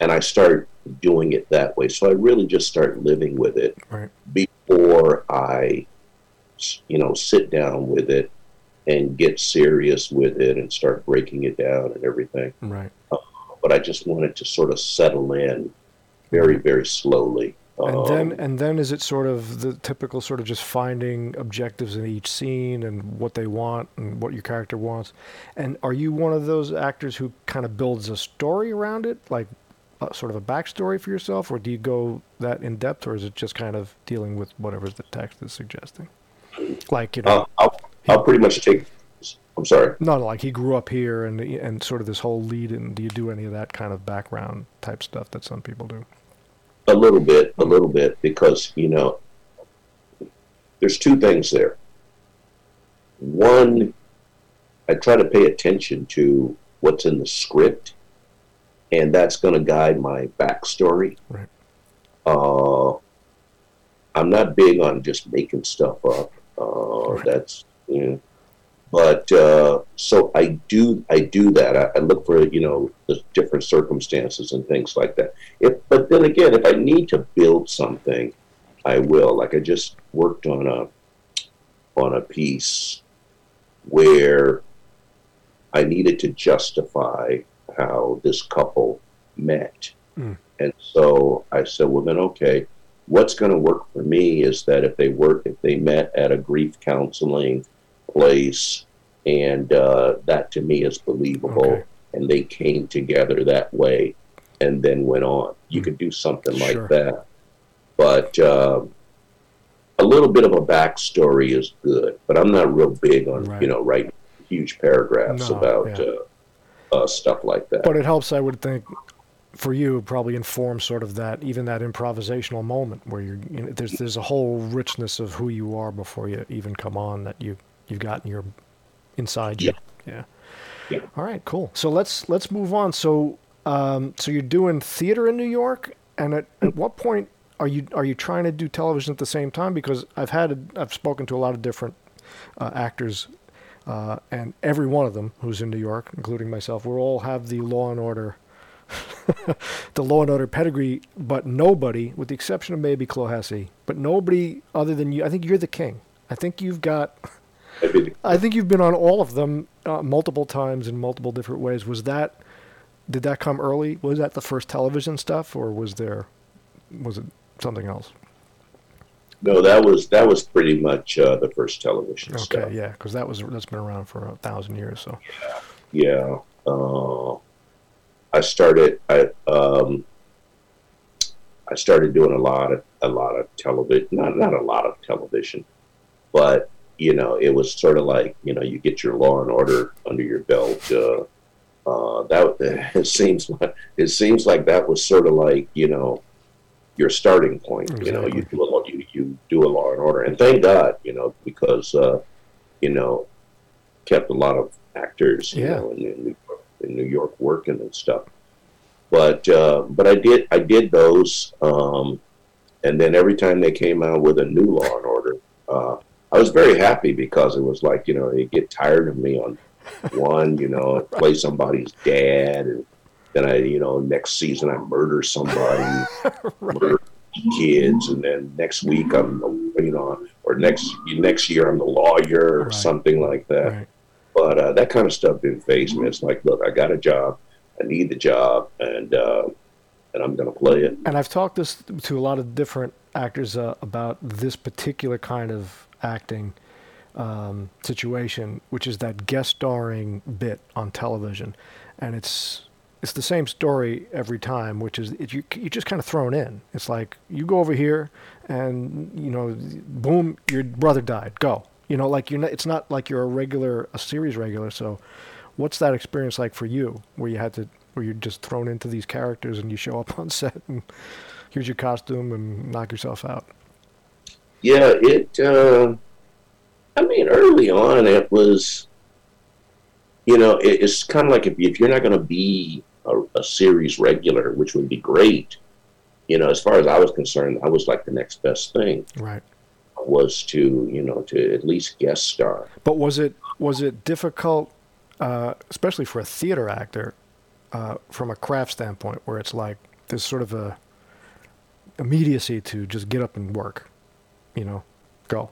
and I start doing it that way. So I really just start living with it right. before I, you know, sit down with it and get serious with it and start breaking it down and everything. Right. Uh, but I just wanted to sort of settle in very, very slowly. And then, um, and then, is it sort of the typical sort of just finding objectives in each scene and what they want and what your character wants? And are you one of those actors who kind of builds a story around it, like a, sort of a backstory for yourself, or do you go that in depth, or is it just kind of dealing with whatever the text is suggesting? Like you know, uh, I'll, I'll pretty much take. I'm sorry. No, no, like he grew up here, and and sort of this whole lead. And do you do any of that kind of background type stuff that some people do? A little bit, a little bit, because you know, there's two things there. One, I try to pay attention to what's in the script, and that's going to guide my backstory. Right. Uh, I'm not big on just making stuff up. Uh, right. That's you know, but uh, so I do I do that. I, I, look for you know the different circumstances and things like that. If but then again, if I need to build something, I will. Like I just worked on a on a piece where I needed to justify how this couple met, mm. and so I said, well then okay. What's going to work for me is that if they work, if they met at a grief counseling place, and uh, that to me is believable. Okay. And they came together that way, and then went on. You could do something sure. like that, but uh, a little bit of a backstory is good. But I'm not real big on right. you know writing huge paragraphs no, about yeah. uh, uh stuff like that. But it helps, I would think, for you probably inform sort of that even that improvisational moment where you're you know, there's there's a whole richness of who you are before you even come on that you you've got in your inside you. Yeah. yeah. All right, cool. So let's let's move on. So um, so you're doing theater in New York, and at, at what point are you are you trying to do television at the same time? Because I've had a, I've spoken to a lot of different uh, actors, uh, and every one of them who's in New York, including myself, we all have the Law and Order. the Law and Order pedigree, but nobody, with the exception of maybe Clohessy, but nobody other than you. I think you're the king. I think you've got I think you've been on all of them uh, multiple times in multiple different ways. Was that did that come early? Was that the first television stuff, or was there was it something else? No, that was that was pretty much uh, the first television stuff. okay, stuff. yeah, because that was that's been around for a thousand years. So yeah, yeah. Uh, I started I um, I started doing a lot of a lot of television, not not a lot of television, but you know, it was sort of like, you know, you get your law and order under your belt. Uh, uh, that it seems like it seems like that was sort of like, you know, your starting point. Exactly. You know, you do a you, you do a law and order, and thank God, you know, because uh, you know, kept a lot of actors, you yeah. know, in, in, New York, in New York working and stuff. But uh, but I did I did those, um, and then every time they came out with a new Law and Order, uh, I was very happy because it was like, you know, they get tired of me on one, you know, right. play somebody's dad, and then I, you know, next season I murder somebody, right. murder kids, and then next week I'm, you know, or next next year I'm the lawyer or right. something like that. But uh, that kind of stuff didn't faze me. It's like, look, I got a job, I need the job, and uh, and I'm going to play it. And I've talked this to a lot of different actors uh, about this particular kind of acting um, situation, which is that guest starring bit on television, and it's it's the same story every time, which is it, you you're just kind of thrown in. It's like you go over here, and you know, boom, your brother died. Go. You know, like you're not, it's not like you're a regular a series regular. So, what's that experience like for you, where you had to where you're just thrown into these characters and you show up on set and here's your costume and knock yourself out? Yeah, it. Uh, I mean, early on, it was. You know, it, it's kind of like if, if you're not going to be a, a, series regular, which would be great. You know, as far as I was concerned, I was like the next best thing. Right. Was to you know to at least guest star. But was it was it difficult, uh, especially for a theater actor, uh, from a craft standpoint, where it's like there's sort of a immediacy to just get up and work? You know, go.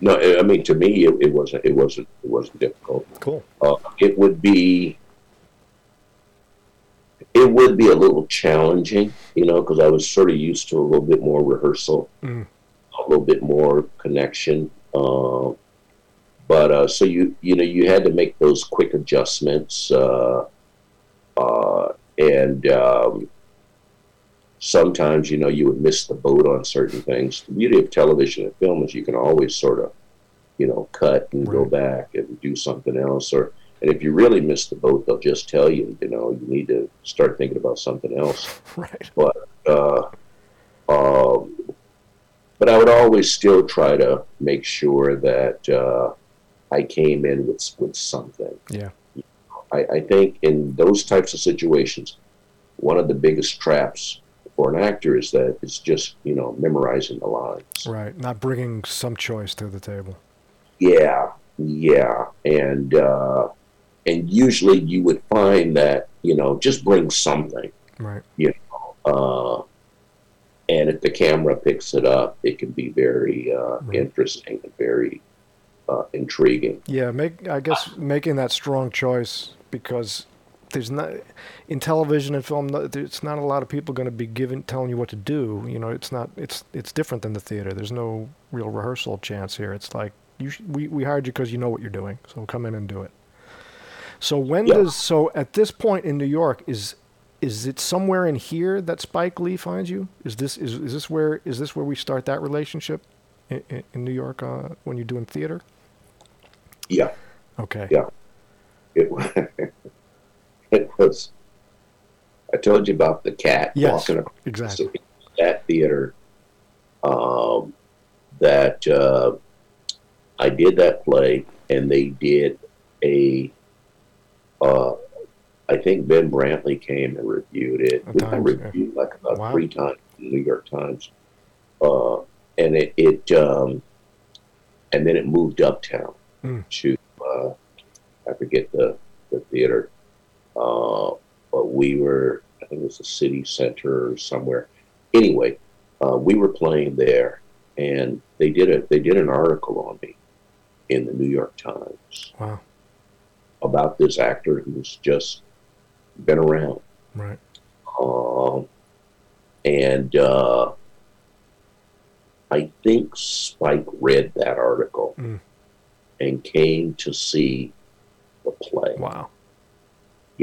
No, I mean to me, it, it wasn't. It wasn't. It wasn't difficult. Cool. Uh, it would be. It would be a little challenging, you know, because I was sort of used to a little bit more rehearsal, Mm. a little bit more connection. Uh, but uh, so you you know you had to make those quick adjustments, uh, uh, and um, sometimes you know you would miss the boat on certain things. The beauty of television and film is you can always sort of you know cut and go back and do something else, or and if you really miss the boat, they'll just tell you you know you need to start thinking about something else Right. But uh, um, but I would always still try to make sure that uh, I came in with with something. Yeah. I, I think in those types of situations, one of the biggest traps for an actor is that it's just you know memorizing the lines. Right. Not bringing some choice to the table. Yeah, yeah, and uh, and usually you would find that you know just bring something. Right. You uh, and if the camera picks it up, it can be very uh, Right. interesting and very uh, intriguing. Yeah. Make. I guess making that strong choice because there's not in television and film. It's not a lot of people going to be giving telling you what to do. You know, it's not. It's it's different than the theater. There's no real rehearsal chance here. It's like you. sh- We we hired you because you know what you're doing. So come in and do it. So when Yeah. does so at this point in New York is is it somewhere in here that Spike Lee finds you? Is this is, is this where is this where we start that relationship in, in, in New York uh, when you're doing theater? Yeah, Okay. Yeah. it, it was. I told you about the cat Yes. walking across Exactly. the cat theater. Um, that uh, I did that play, and they did a. Uh, I think Ben Brantley came and reviewed it. At We got times, yeah. reviewed like about Wow. three times in the New York Times, uh, and it it um, and then it moved uptown Mm. to uh, I forget the the theater, uh, but we were I think it was the city center or somewhere. Anyway, uh, we were playing there, and they did a they did an article on me in the New York Times Wow. about this actor who's just been around. Right. Um, and uh, I think Spike read that article Mm. and came to see the play. Wow.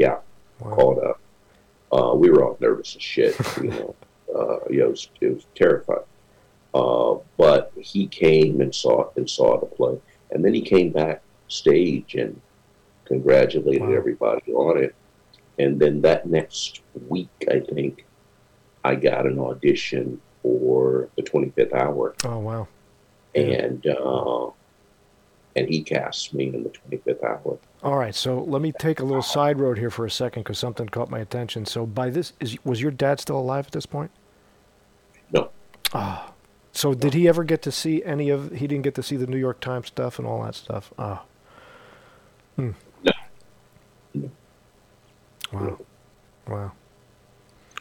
Yeah, Wow. called up. Uh, we were all nervous as shit, you know. Uh, yeah, it was, it was terrifying. Uh, but he came and saw and saw the play, and then he came back stage and congratulated Wow. everybody on it. And then that next week, I think, I got an audition for the 25th Hour, Oh wow. And uh, and he cast me in the 25th Hour. All right. So let me take a little side road here for a second because something caught my attention. So by this is was your dad still alive at this point? No. Ah. So did he ever get to see any of? He didn't get to see the New York Times stuff and all that stuff. Ah. Hmm. No. No. Wow. Wow.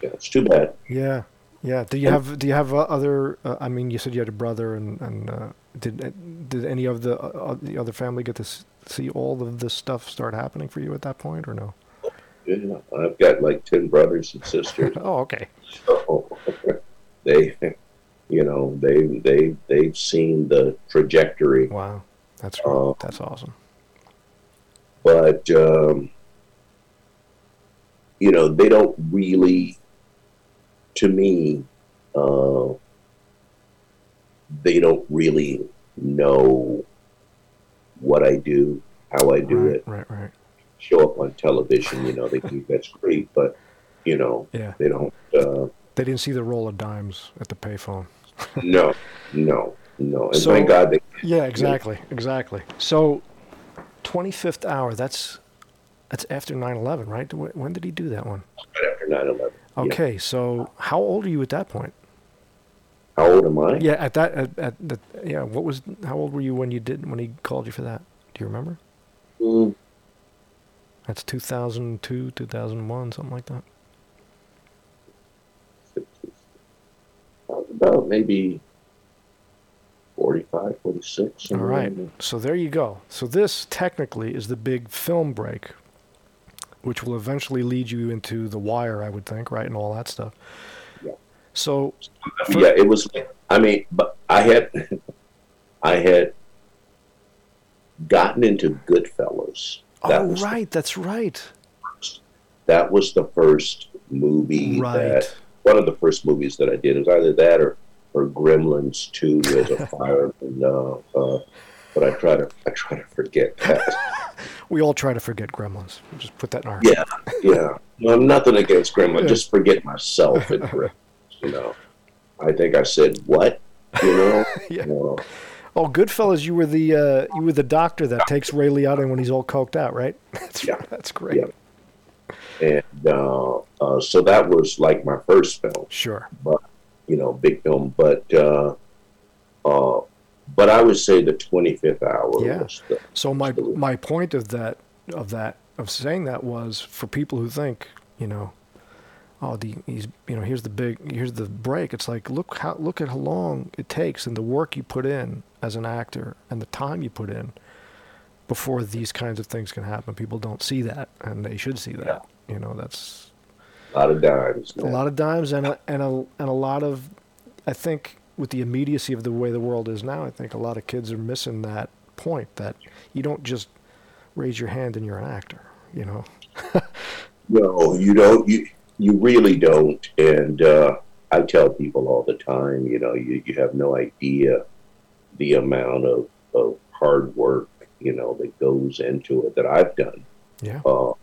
Yeah, it's too bad. Yeah, yeah. Do you have do you have uh, other? Uh, I mean, you said you had a brother, and and uh, did uh, did any of the uh, the other family get to see all of this stuff start happening for you at that point, or no? Yeah, I've got like 10 brothers and sisters. Oh, okay. So they, you know, they they they've seen the trajectory, Wow, that's Uh, that's awesome. but um, you know they don't really. To me, uh, they don't really know what I do, how I do right, it. right, right. Show up on television, you know, they think that's great, but you know, Yeah, they don't. Uh, they didn't see the roll of dimes at the payphone. no, no, no, and So- thank God they Yeah, exactly, exactly. So, twenty fifth hour. That's that's after 9-11, right? When did he do that one? right after 9-11. Yeah. Okay, so how old are you at that point? How old am I? Yeah, at that at, at the yeah. What was how old were you when you did when he called you for that? Do you remember? Mm, That's two thousand two, two thousand one, something like that. About maybe four 45, 46. All right. So there you go. So this technically is the big film break, which will eventually lead you into The Wire, I would think, right, and all that stuff. Yeah. So. For, yeah, it was. I mean, but I had, I had gotten into Goodfellas. That oh, right. That's right. That was the first movie right. that one of the first movies that I did. It was either that or or Gremlins Two as a fireman. Uh, uh, but I try to I try to forget that. we all try to forget Gremlins. We'll just put that in our yeah yeah. No, nothing against Gremlins. Just forget myself in Gremlins. You know, I think I said what. You know. yeah. Oh, Goodfellas, you were the uh, you were the doctor that takes Ray Liotta when he's all coked out, right? That's yeah. that's great. Yeah and uh, uh, so that was like my first film. Sure, but you know, big film. But uh, uh but I would say the twenty fifth hour. Yeah. The, so my my point of that of that of saying that was for people who think you know. Oh, the, he's you know here's the big here's the break. It's like look how look at how long it takes and the work you put in as an actor and the time you put in before these kinds of things can happen. People don't see that, and they should see that. Yeah. You know, that's a lot of dimes. Man. A lot of dimes, and a, and a and a lot of, I think, with the immediacy of the way the world is now, I think a lot of kids are missing that point that you don't just raise your hand and you're an actor. You know. no, you don't. You you really don't. And uh, I tell people all the time, you know, you you have no idea the amount of of hard work, you know, that goes into it that I've done. Yeah. Uh,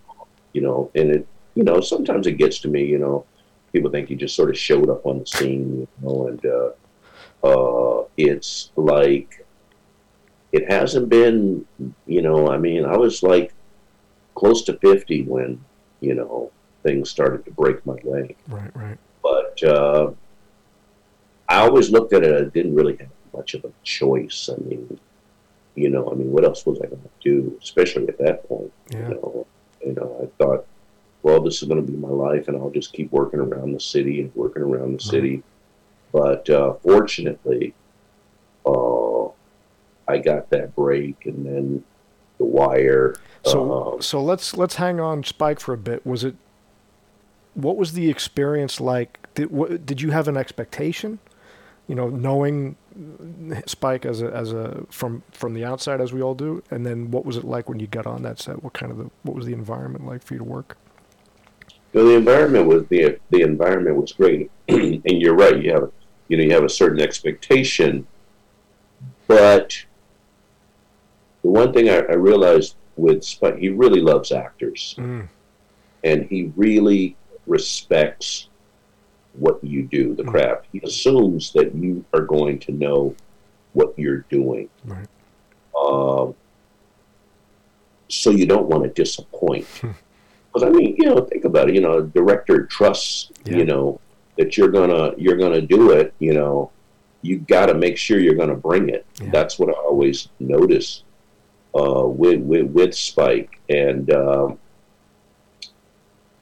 you know, and it, you know, sometimes it gets to me, you know, people think you just sort of showed up on the scene, you know, and uh, uh, it's like it hasn't been, you know, I mean, I was like close to 50 when, you know, things started to break my way. Right, right. But uh, I always looked at it, I didn't really have much of a choice. I mean, you know, I mean, what else was I going to do, especially at that point? Yeah. You know, you know, I thought, well, this is going to be my life, and I'll just keep working around the city and working around the city. But uh, fortunately, uh, I got that break, and then the wire. So, uh, so let's let's hang on Spike for a bit. Was it? What was the experience like? Did what, did you have an expectation? You know, knowing Spike as a as a from from the outside as we all do, and then what was it like when you got on that set? What kind of the, what was the environment like for you to work? Well, the environment was the the environment was great, and you're right. You have you know you have a certain expectation, but the one thing I, I realized with Spike, he really loves actors, mm. and he really respects what you do, the mm. craft. He assumes that you are going to know what you're doing. Right. Um, so you don't want to disappoint. Because I mean, you know, think about it. You know, a director trusts yeah. you know that you're gonna you're gonna do it. You know, you got to make sure you're gonna bring it. Yeah. That's what I always notice uh, with with with Spike, and um,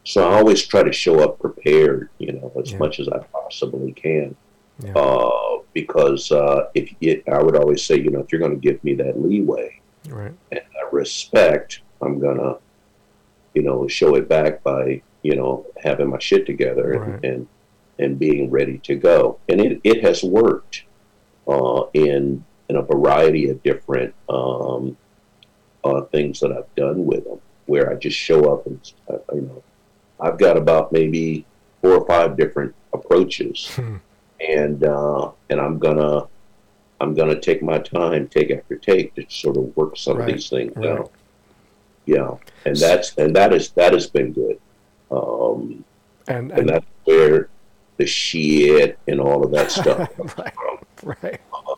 so I always try to show up prepared, you know, as yeah. much as I possibly can. Yeah. Uh, because uh, if it, I would always say, you know, if you're going to give me that leeway right. and that respect, I'm gonna, you know, show it back by, you know, having my shit together right. and, and and being ready to go. And it, it has worked uh, in in a variety of different um, uh, things that I've done with them, where I just show up and uh, you know I've got about maybe four or five different approaches, hmm. and uh, and I'm gonna I'm gonna take my time, take after take, to sort of work some right. of these things right. out. Yeah, and that's and that is that has been good. Um, and, and, and that's where the shit and all of that stuff. right. Right. Uh,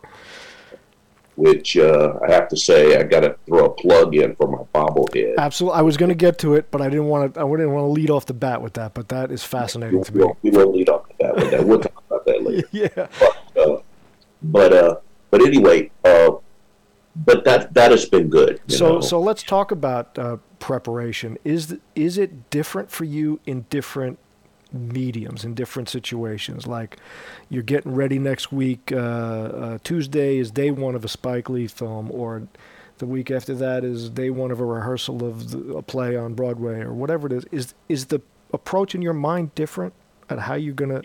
which uh, I have to say I got to throw a plug in for my bobblehead. Absolutely, I was going to get to it, but I didn't want to. I didn't want to lead off the bat with that. But that is fascinating to me. We will lead off the bat with that. We'll talk about that later. yeah. But uh, but, uh, but anyway, uh, but that that has been good. So know? so let's talk about uh, preparation. Is is it different for you in different mediums in different situations. Like you're getting ready next week. Uh, uh, Tuesday is day one of a Spike Lee film, or the week after that is day one of a rehearsal of the, a play on Broadway, or whatever it is. Is is the approach in your mind different at how you're gonna?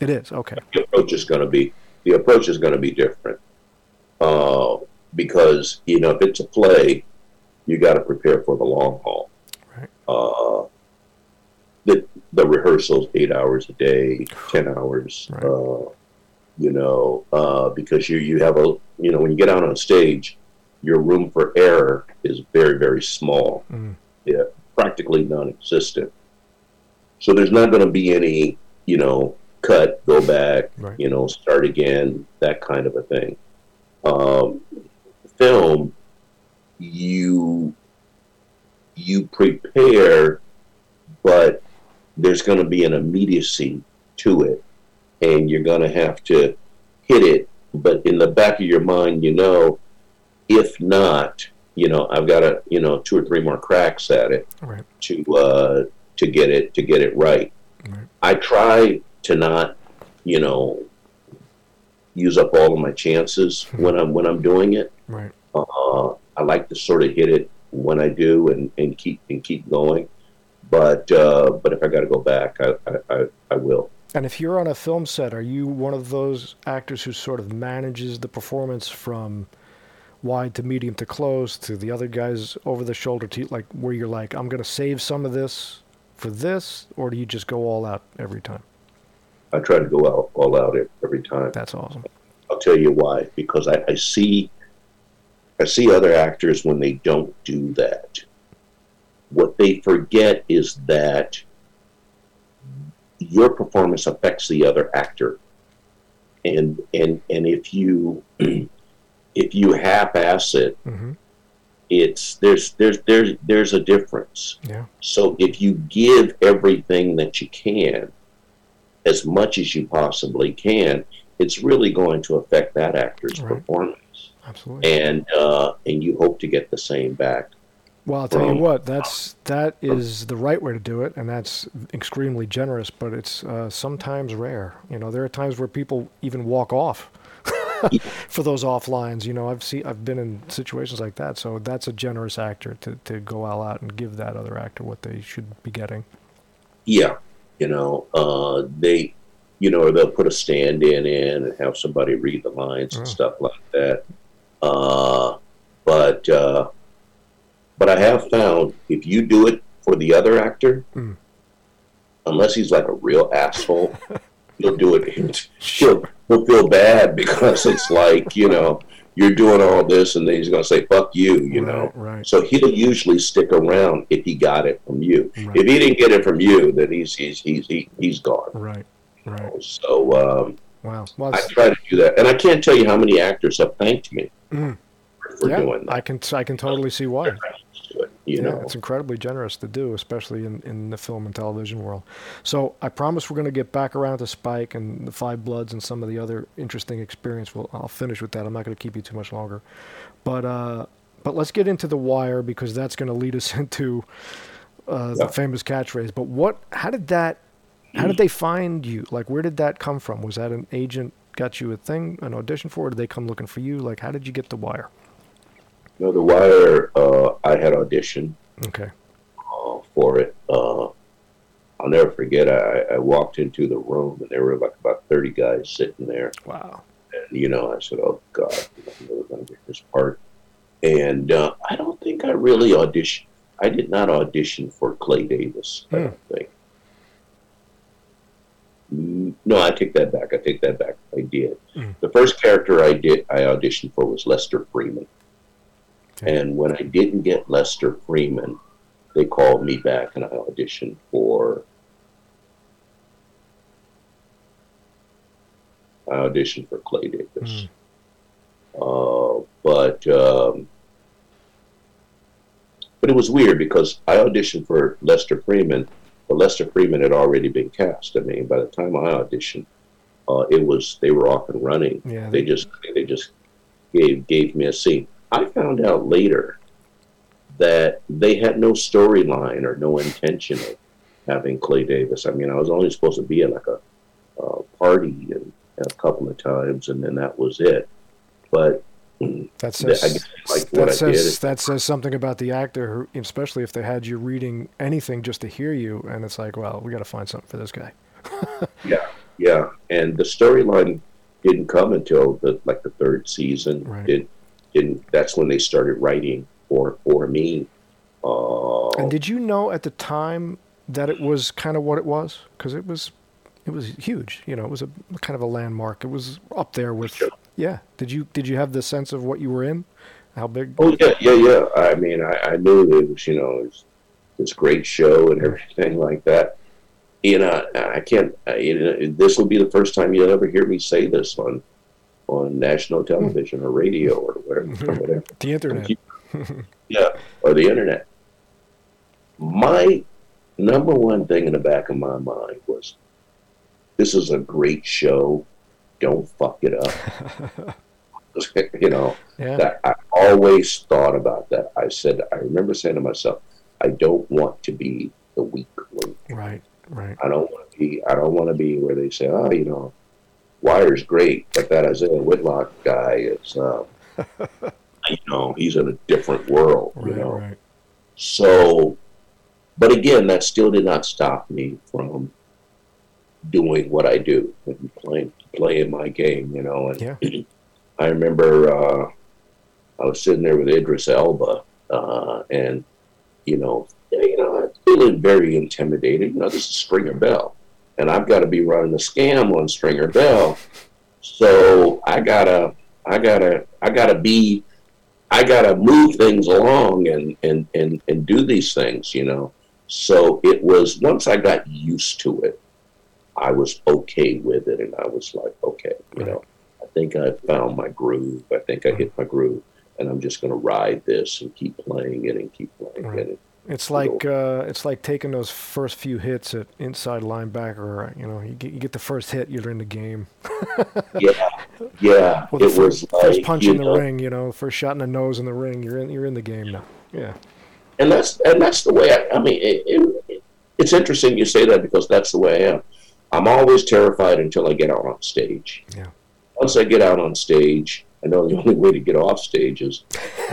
It is okay. The approach is going to be the approach is going to be different uh, because you know if it's a play, you got to prepare for the long haul. Right. The the rehearsals eight hours a day, ten hours. Right. Uh, you know, uh, because you you have a you know when you get out on stage, your room for error is very very small, Mm. yeah, practically non-existent. So there's not going to be any you know cut, go back, Right. you know, start again, that kind of a thing. Um, film, you you prepare, but there's going to be an immediacy to it, and you're going to have to hit it. But in the back of your mind, you know, if not, you know, I've got a you know two or three more cracks at it Right. to uh, to get it to get it right. Right. I try to not, you know, use up all of my chances when I'm when I'm doing it. Right. Uh, I like to sort of hit it when I do and, and keep and keep going. But uh, but if I got to go back, I, I, I, will. And if you're on a film set, are you one of those actors who sort of manages the performance from wide to medium to close to the other guys over the shoulder to like where you're like, I'm gonna save some of this for this, or do you just go all out every time? I try to go out all out every time. That's awesome. I'll tell you why. Because I, I see I see other actors when they don't do that. What they forget is that your performance affects the other actor. And and and if you if you half ass it, hmm it's there's there's there's there's a difference. Yeah. So if you give everything that you can, as much as you possibly can, it's really going to affect that actor's Right. performance, Absolutely. and uh, and you hope to get the same back. Well, I'll tell you what, that's that is the right way to do it, and that's extremely generous. But it's uh, sometimes rare. You know, there are times where people even walk off for those off lines. You know, I've seen, I've been in situations like that. So that's a generous actor to to go all out and give that other actor what they should be getting. Yeah, you know, uh, they, you know, or they'll put a stand-in in and have somebody read the lines and Oh. stuff like that. Uh, but uh, but I have found if you do it for the other actor, Mm. unless he's like a real asshole, he'll do it. He'll, he'll feel bad because it's like you know you're doing all this, and then he's going to say "fuck you," you know. right, right. So he'll usually stick around if he got it from you. Right. If he didn't get it from you, then he's he's he's he, he's gone. Right, right. So um, Wow. Well, I try to do that, and I can't tell you how many actors have thanked me Mm. for, for yeah, doing that. I can I can totally see why. You yeah, know, it's incredibly generous to do, especially in, in the film and television world. So I promise we're going to get back around to Spike and the Five Bloods and some of the other interesting experience. Well, I'll finish with that. I'm not going to keep you too much longer, but uh, but let's get into the Wire because that's going to lead us into uh, Yeah. the famous catchphrase. But what? How did that? How did they find you? Like, where did that come from? Was that an agent got you a thing, an audition for? Or did they come looking for you? Like, how did you get the Wire? You know, The Wire. Uh, I had auditioned Okay. uh, for it. Uh, I'll never forget. I, I walked into the room, and there were like about thirty guys sitting there. Wow. And, you know, I said, "Oh God, I'm never going to get this part." And uh, I don't think I really auditioned. I did not audition for Clay Davis. I Hmm. don't think. Mm, No, I take that back. I take that back. I did. Hmm. The first character I did I auditioned for was Lester Freamon. Okay. And when I didn't get Lester Freamon, they called me back and I auditioned for. I auditioned for Clay Davis. Uh, but um, but it was weird because I auditioned for Lester Freamon, but Lester Freamon had already been cast. I mean, by the time I auditioned, uh, it was they were off and running. Yeah. They just they just gave gave me a scene. I found out later that they had no storyline or no intention of having Clay Davis. I mean, I was only supposed to be at like a, a party and, and a couple of times, and then that was it. But that says, like that, says that says something about the actor, who, especially if they had you reading anything just to hear you, and it's like, well, we got to find something for this guy. yeah, yeah, and the storyline didn't come until the like the third season. Right. It didn't. That's when they started writing for for me. Uh, and did you know at the time that it was kind of what it was? Because it was, it was huge. You know, it was a kind of a landmark. It was up there with. Sure. Yeah. Did you did you have the sense of what you were in? How big? Oh yeah, yeah, yeah. I mean, I, I knew it was you know it was this great show and everything like that. You know, I can't. You know, this will be the first time you'll ever hear me say this on on national hmm. television or radio or whatever. Or whatever. the internet. yeah, or the internet. My number one thing in the back of my mind was, this is a great show don't fuck it up. you know, yeah. that I always thought about that. I said, I remember saying to myself, I don't want to be the weak link. Right, right. I don't want to be. I don't want to be where they say, oh, you know, Wire's great, but that Isiah Whitlock guy is, uh, you know, he's in a different world. Right, you know, right. so. But again, that still did not stop me from doing what I do and playing playing my game, you know. And yeah. I remember uh, I was sitting there with Idris Elba, uh, and you know, you know, feeling very intimidated. You know, this is Stringer Bell, and I've got to be running a scam on Stringer Bell, so I gotta, I gotta, I gotta be, I gotta move things along and and and and do these things, you know. So it was once I got used to it I was okay with it, and I was like, okay, you know, I think I found my groove. I think I hit my groove, and I'm just going to ride this and keep playing it and keep playing right. it. It's like uh, it's like taking those first few hits at inside linebacker. You know, you get, you get the first hit, you're in the game. yeah, yeah. Well, the it first, was first punch in the know, ring. You know, first shot in the nose in the ring. You're in. You're in the game now. Yeah. And that's and that's the way. I, I mean, it, it, it's interesting you say that because that's the way I am. I'm always terrified until I get out on stage. Yeah. Once I get out on stage, I know the only way to get off stage is.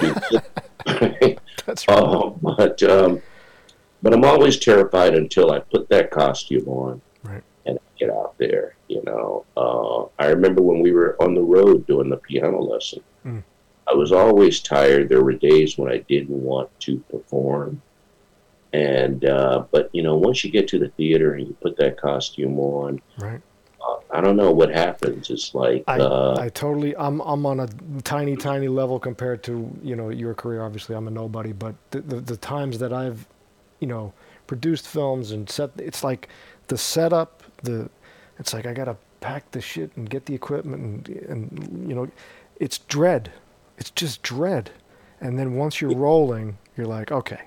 That's right. Uh, but um, but I'm always terrified until I put that costume on right. and get out there. You know, uh, I remember when we were on the road doing the piano lesson. Mm. I was always tired. There were days when I didn't want to perform and uh, but you know, once you get to the theater and you put that costume on, right? I don't know what happens. It's like I, uh, I totally. I'm I'm on a tiny tiny level compared to you know your career. Obviously, I'm a nobody, but the the, the times that I've you know produced films and set, it's like the setup. The it's like I gotta pack the shit and get the equipment and and you know, it's dread. It's just dread. And then once you're rolling, you're like, okay,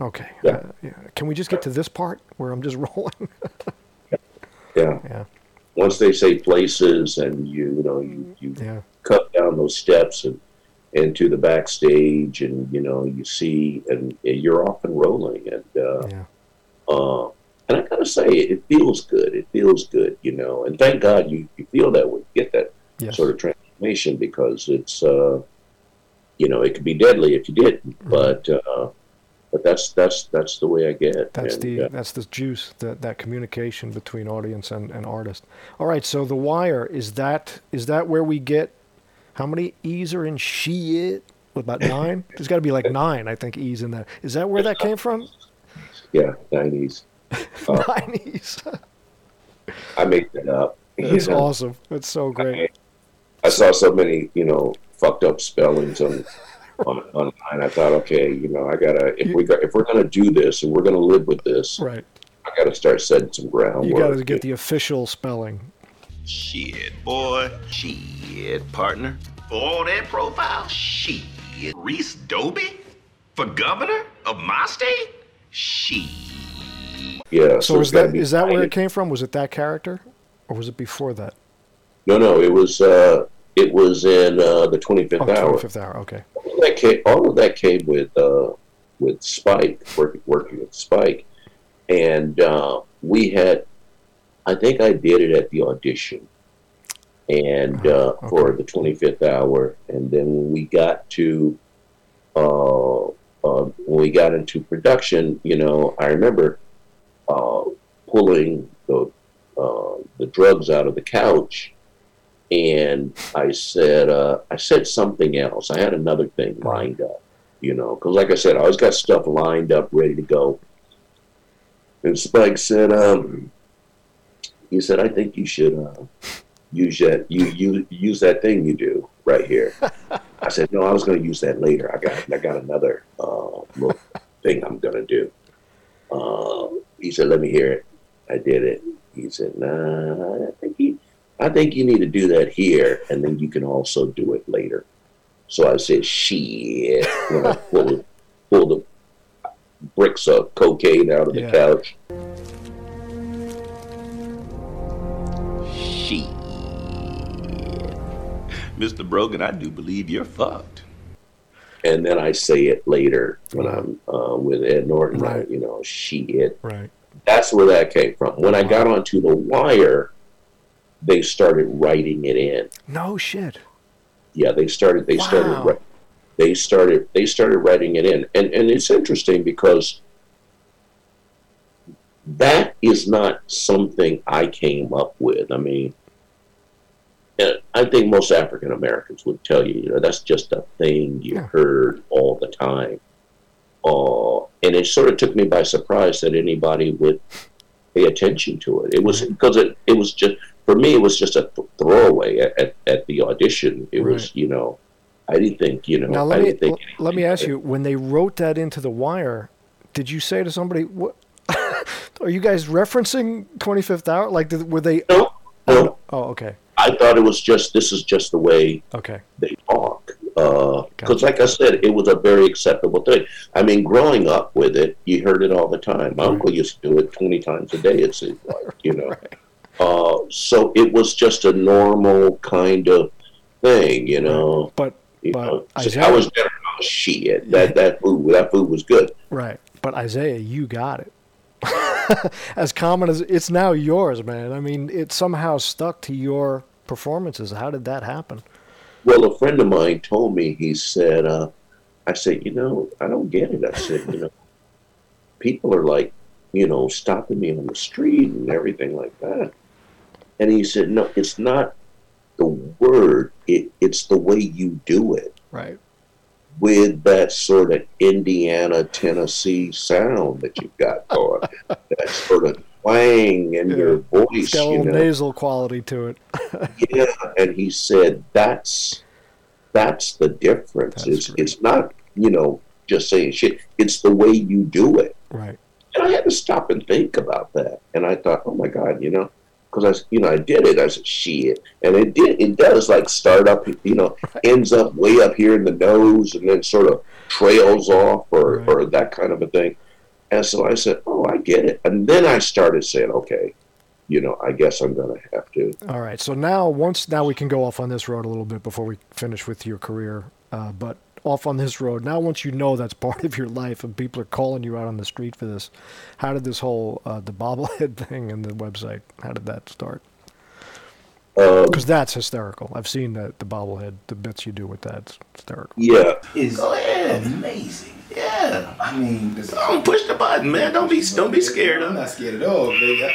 Okay. Yeah. Uh, yeah. Can we just get to this part where I'm just rolling? Yeah. Yeah. Once they say places and you, you know, you, you yeah. cut down those steps and into the backstage and, you know, you see and, and you're off and rolling. And, uh, yeah. uh, and I gotta say, it feels good. It feels good, you know. And thank God you, you feel that way, get that yes. sort of transformation because it's, uh, you know, it could be deadly if you didn't. Mm-hmm. But uh, but that's that's that's the way I get. That's and, the uh, that's the juice that that communication between audience and, and artist. All right, so the wire is that is that where we get how many E's are in shit? What about nine? There's got to be like nine, I think E's in that. Is that where that came from? Yeah, nine E's. Uh, nine E's. I make that up. It's awesome. It's so great. I, I saw so many, you know, fucked up spellings on on, online. I thought, okay, you know, I gotta if we got, if we're gonna do this and we're gonna live with this, right? I gotta start setting some ground. You gotta get the official spelling. Shit, boy. Shit, partner. For all that profile, shit. Reese Doby? For governor of my state? Shit. Yeah. So, so is that is that where it came from? Was it that character, or was it before that? No, no. It was uh, it was in uh, the 25th oh, hour. 25th hour, okay. All of that came, all of that came with uh, with Spike, working, working with Spike. and uh, we had, I think I did it at the audition, and uh, okay. for the 25th hour, and then when we got to, uh, uh, when we got into production, you know, I remember uh, pulling the uh, the drugs out of the couch, and I said, uh, I said something else. I had another thing lined up, you know, because like I said, I always got stuff lined up, ready to go. And Spike said, um, he said, I think you should uh, use that you, you use that thing you do right here. I said, no, I was going to use that later. I got I got another uh, little thing I'm going to do. Uh, he said, let me hear it. I did it. He said, nah, I think you, I think you need to do that here, and then you can also do it later. So I said, shit, when I pulled, pulled the bricks of cocaine out of the Yeah. couch. Shit. Mr. Brogan, I do believe you're fucked. and then I say it later when I'm uh, with Ed Norton. I- Right. you know, shit. Right. That's where that came from. When I got onto the wire, they started writing it in. No shit. Yeah, they started. They started. Wow. wri- They started. They started writing it in, and and it's interesting because that is not something I came up with. I mean, and I think most African Americans would tell you, you know, that's just a thing you Yeah. heard all the time. Uh, and it sort of took me by surprise that anybody would pay attention to it. It was because it, it was just for me. It was just a throwaway at, at, at the audition. It was you know, I didn't think you know. Now I let me didn't think l- let me ask you: when they wrote that into the wire, did you say to somebody, "What are you guys referencing 25th hour?" Like, did, were they? No, no. Oh, okay, I thought it was just this is just the way okay, they talk. Uh, because, Gotcha. like I said, it was a very acceptable thing. I mean, growing up with it, you heard it all the time. My Right. uncle used to do it 20 times a day, it seemed like, you know. Uh, so it was just a normal kind of thing, you know. but You But know, Isiah- I was never, oh, shit, that, that, food, that food was good. right. But Isiah, you got it. as common as it's now yours, man. I mean, it somehow stuck to your performances. How did that happen? Well, a friend of mine told me, he said, uh, I said, you know, I don't get it. I said, you know, people are like, you know, stopping me on the street and everything like that. And he said, no, it's not the word, it, it's the way you do it Right. with that sort of Indiana, Tennessee sound that you've got going, that sort of twang in your voice, It's got a you know. nasal quality to it. Yeah, and he said that's that's the difference. That's it's great. it's not you know just saying shit. It's the way you do it. Right. And I had to stop and think about that. And I thought, oh my god, you know, because I you know I did it. I said shit, and it did. It does like start up, you know, ends up way up here in the nose, and then sort of trails off, or Right. or that kind of a thing. And so I said, oh, I get it. And then I started saying, okay, you know, I guess I'm going to have to. All right. So now, once now we can go off on this road a little bit before we finish with your career. Uh, but off on this road now, once you know that's part of your life and people are calling you out on the street for this, how did this whole uh, the bobblehead thing and the website? How did that start? Um, Because that's hysterical. I've seen that the bobblehead, the bits you do with that, it's hysterical. yeah, is Go ahead. amazing. Yeah. I mean, this Don't push the button, man. Don't be don't be scared I'm not scared at all, baby.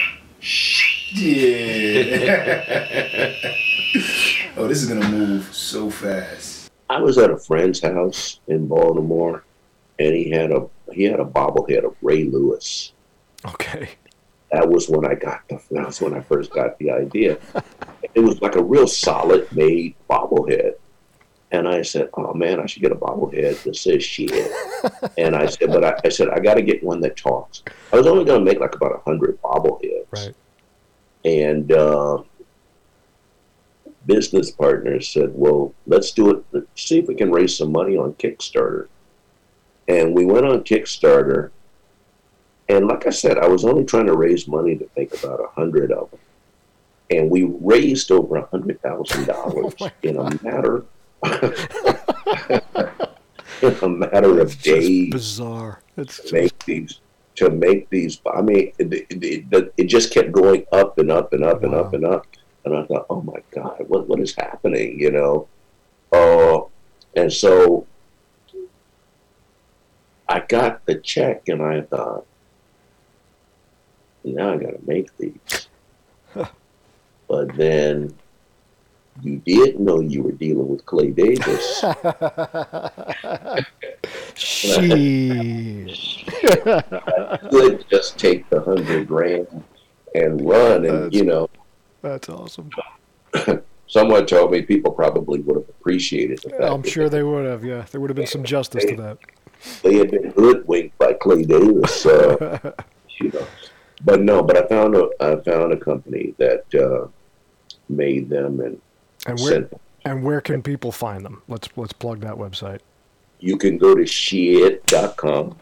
Yeah. oh, this is gonna move so fast. I was at a friend's house in Baltimore, and he had a he had a bobblehead of Ray Lewis. Okay. That was when I got the that was when I first got the idea. It was like a real solid made bobblehead. And I said, "Oh man, I should get a bobblehead that says shit." and I said, "But I, I said I got to get one that talks." I was only going to make like about a hundred bobbleheads. Right. and uh, business partners said, "Well, let's do it. Let's see if we can raise some money on Kickstarter." And we went on Kickstarter, and like I said, I was only trying to raise money to make about a hundred of them, and we raised over a hundred thousand dollars in a matter in a matter of days just bizarre. It's to make these to make these. I mean, it, it, it, it just kept going up and up and up and up and up. And I thought, oh my God, what what is happening? You know, uh, and so I got the check, and I thought, now I got to make these. but then you did know you were dealing with Clay Davis. She. could just take the hundred grand and run, and you know, That's awesome. someone told me people probably would have appreciated the fact I'm sure they would have. Yeah, there would have been some justice to that. they had been hoodwinked by Clay Davis. Uh, you know, but no, but I found a I found a company that uh, made them and And where sent them. and where can people find them? Let's let's plug that website. You can go to shit.com.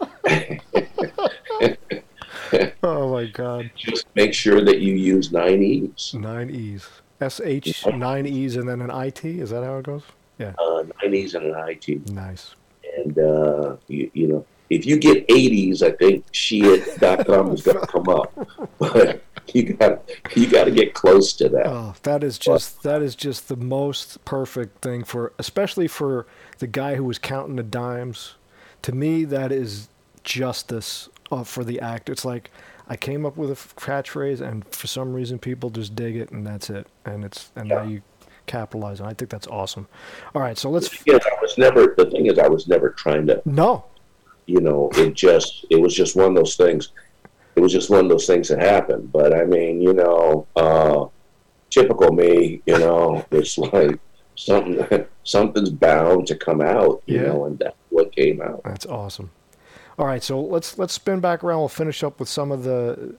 Oh my God. Just make sure that you use nine E's. Nine E's. S H nine E's and then an I T. Is that how it goes? Yeah. Uh, nine E's and an IT. Nice. And, uh, you, you know, if you get 80s, I think shit.com is going to come up. But you got you got to get close to that. Oh, that is just that is just the most perfect thing for, especially for the guy who was counting the dimes. To me, that is justice uh, for the act. It's like I came up with a catchphrase, and for some reason, people just dig it, and that's it. And it's and now you capitalize on. it. I think that's awesome. All right, so let's. Yes, I was never. The thing is, I was never trying to. No, You know, it just. It was just one of those things. It was just one of those things that happened. But I mean, you know, uh, typical me. You know, it's like something. Something's bound to come out. You Yeah. know, and that's what came out. That's awesome. All right, so let's let's spin back around. We'll finish up with some of the,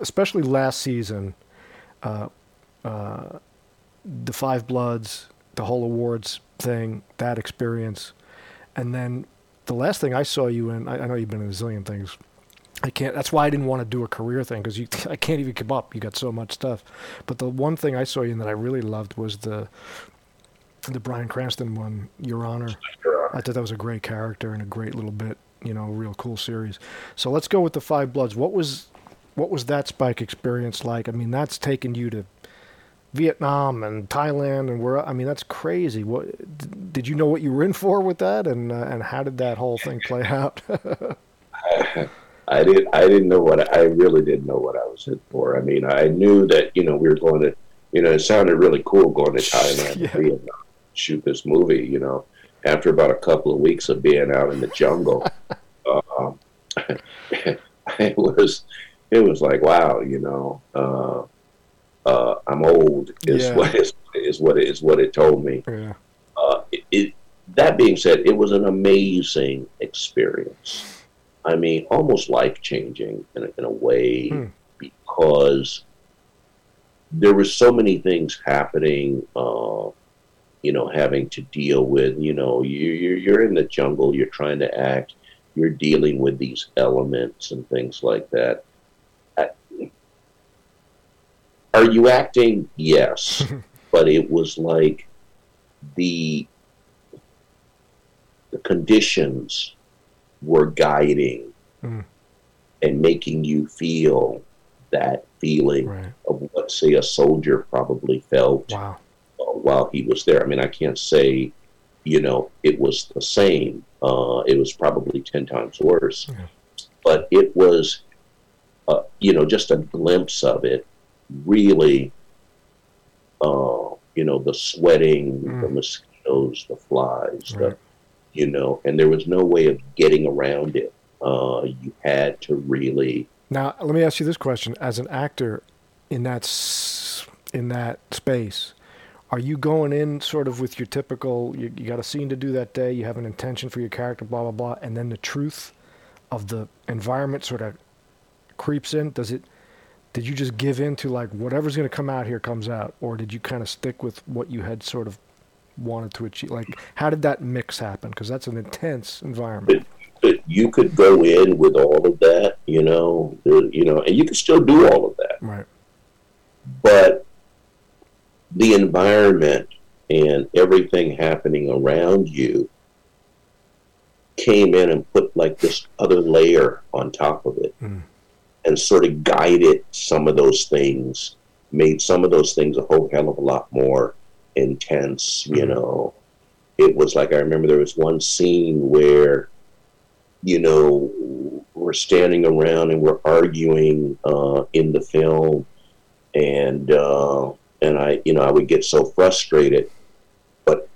especially last season, uh, uh, the Five Bloods, the whole awards thing, that experience, and then the last thing I saw you in. I, I know you've been in a zillion things. I can't. That's why I didn't want to do a career thing because you. I can't even keep up. You got so much stuff. But the one thing I saw you in that I really loved was the, the Bryan Cranston one, Your Honor. I thought that was a great character and a great little bit, you know, real cool series. So let's go with the Five Bloods. What was what was that Spike experience like? I mean, that's taken you to Vietnam and Thailand and where I mean, that's crazy. What did you know what you were in for with that and uh, and how did that whole thing play out? I did. I didn't know what I really didn't know what I was in for. I mean, I knew that you know we were going to. You know, it sounded really cool going to Thailand Yeah. to Vietnam, shoot this movie. You know, after about a couple of weeks of being out in the jungle, um, it was it was like wow. You know, uh, uh, I'm old. Is Yeah. what is, is what it is what it told me. yeah. Uh, it, it, that being said, it was an amazing experience. I mean, almost life changing in, a- in a way Hmm. because there were so many things happening. Uh, you know, having to deal with. You know, you, you're you're in the jungle. You're trying to act. You're dealing with these elements and things like that. I- Are you acting? Yes, but it was like the the conditions were guiding Mm. and making you feel that feeling Right. of what say a soldier probably felt Wow. While he was there. I mean, I can't say, you know, it was the same. Uh, it was probably ten times worse, but it was, uh, you know, just a glimpse of it. Really, uh, you know, the sweating, the Mm. mosquitoes, the flies, Right. the, you know, and there was no way of getting around it. Uh, you had to really. Now, let me ask you this question: As an actor in that s- in that space, are you going in sort of with your typical? You, you got a scene to do that day. You have an intention for your character, blah blah blah, and then the truth of the environment sort of creeps in. Does it? Did you just give in to like whatever's going to come out here comes out, or did you kind of stick with what you had sort of wanted to achieve? Like, how did that mix happen? Because that's an intense environment. But you could go in with all of that, you know, you know, and you could still do all of that. Right. but the environment and everything happening around you came in and put like this other layer on top of it Mm. and sort of guided some of those things, made some of those things a whole hell of a lot more intense, you Mhm. know. It was like I remember there was one scene where, you know, we're standing around and we're arguing uh, in the film, and uh, and I, you know, I would get so frustrated. But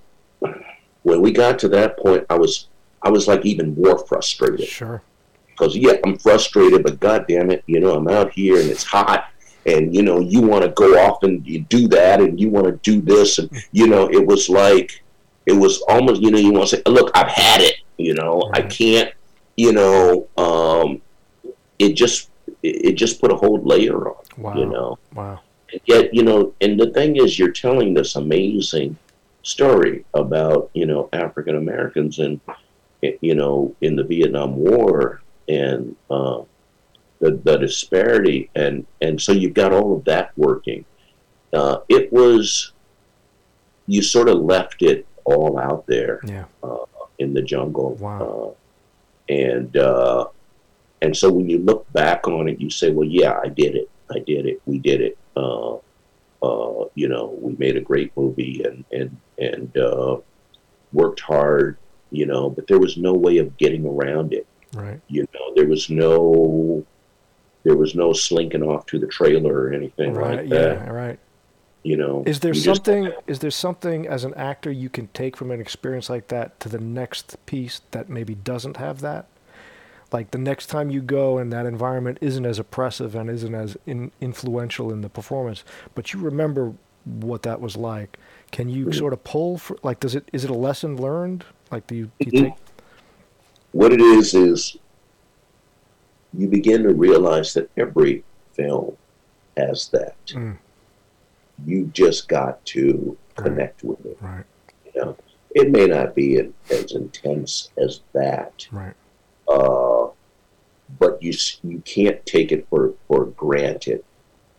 when we got to that point, I was I was like even more frustrated Sure. because yeah, I'm frustrated, but god damn it, you know, I'm out here and it's hot, and you know, you want to go off and you do that, and you want to do this, and you know, it was like, it was almost, you know, you want to say, look, I've had it, you know, I can't, you know, um, it just, it it just put a whole layer on, Wow. you know, Wow. And yet, you know, and the thing is, you're telling this amazing story about, you know, African Americans and, eh, you know, in the Vietnam War and uh, the, the disparity. And, and so you've got all of that working. Uh, it was, you sort of left it all out there Yeah. in the jungle. Wow. Uh, and uh, and so when you look back on it, you say, well, yeah, I did it. I did it. We did it. Uh, uh, you know, we made a great movie and and and uh, worked hard. You know, but there was no way of getting around it. Right. You know, there was no there was no slinking off to the trailer or anything Right. like that. Yeah. Right. You know, Is there You just- something? Is there something as an actor you can take from an experience like that to the next piece that maybe doesn't have that? Like the next time you go and that environment isn't as oppressive and isn't as in, influential in the performance, but you remember what that was like. Can you Mhm. sort of pull for like? Does it? Is it a lesson learned? Like do you, do you Mhm. take? what it is is you begin to realize that every film has that. Mm. You just got to Right. connect with it. Right. You know, it may not be as intense as that, Right. uh, but you you can't take it for for granted.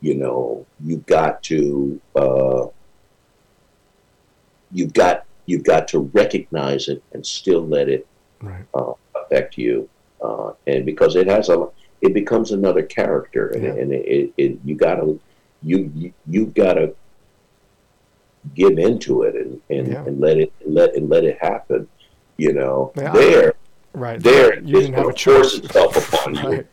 You know, you've got to uh, you've got you've got to recognize it and still let it Right. affect you, uh, and because it has a, it becomes another character, and, Yeah. and it, it, it you gotta, you you you've gotta give into it and and, Yeah. and let it let and let it happen. You know, Yeah, there Right. there you didn't have a choice. itself upon you.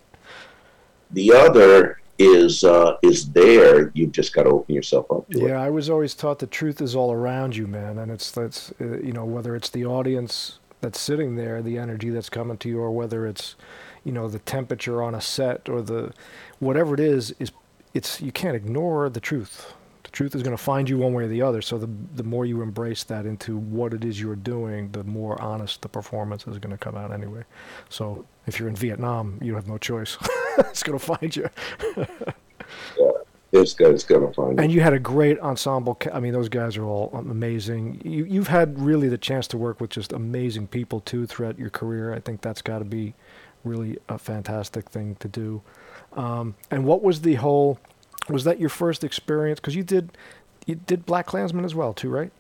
The other is uh, is there. You've just got to open yourself up to it. Yeah, I was always taught the truth is all around you, man, and it's that's uh, you know whether it's the audience that's sitting there, the energy that's coming to you, or whether it's you know the temperature on a set or the whatever it is is it's you can't ignore the truth. Truth is going to find you one way or the other. So the the more you embrace that into what it is you're doing, the more honest the performance is going to come out anyway. So if you're in Vietnam, you have no choice. it's going to find you. This guy's gonna find you. And you had a great ensemble. ca- I mean, those guys are all amazing. You, you've had really the chance to work with just amazing people too throughout your career. I think that's got to be really a fantastic thing to do. Um, and what was the whole? Was that your first experience? Because you did, you did Black Klansman as well too, right?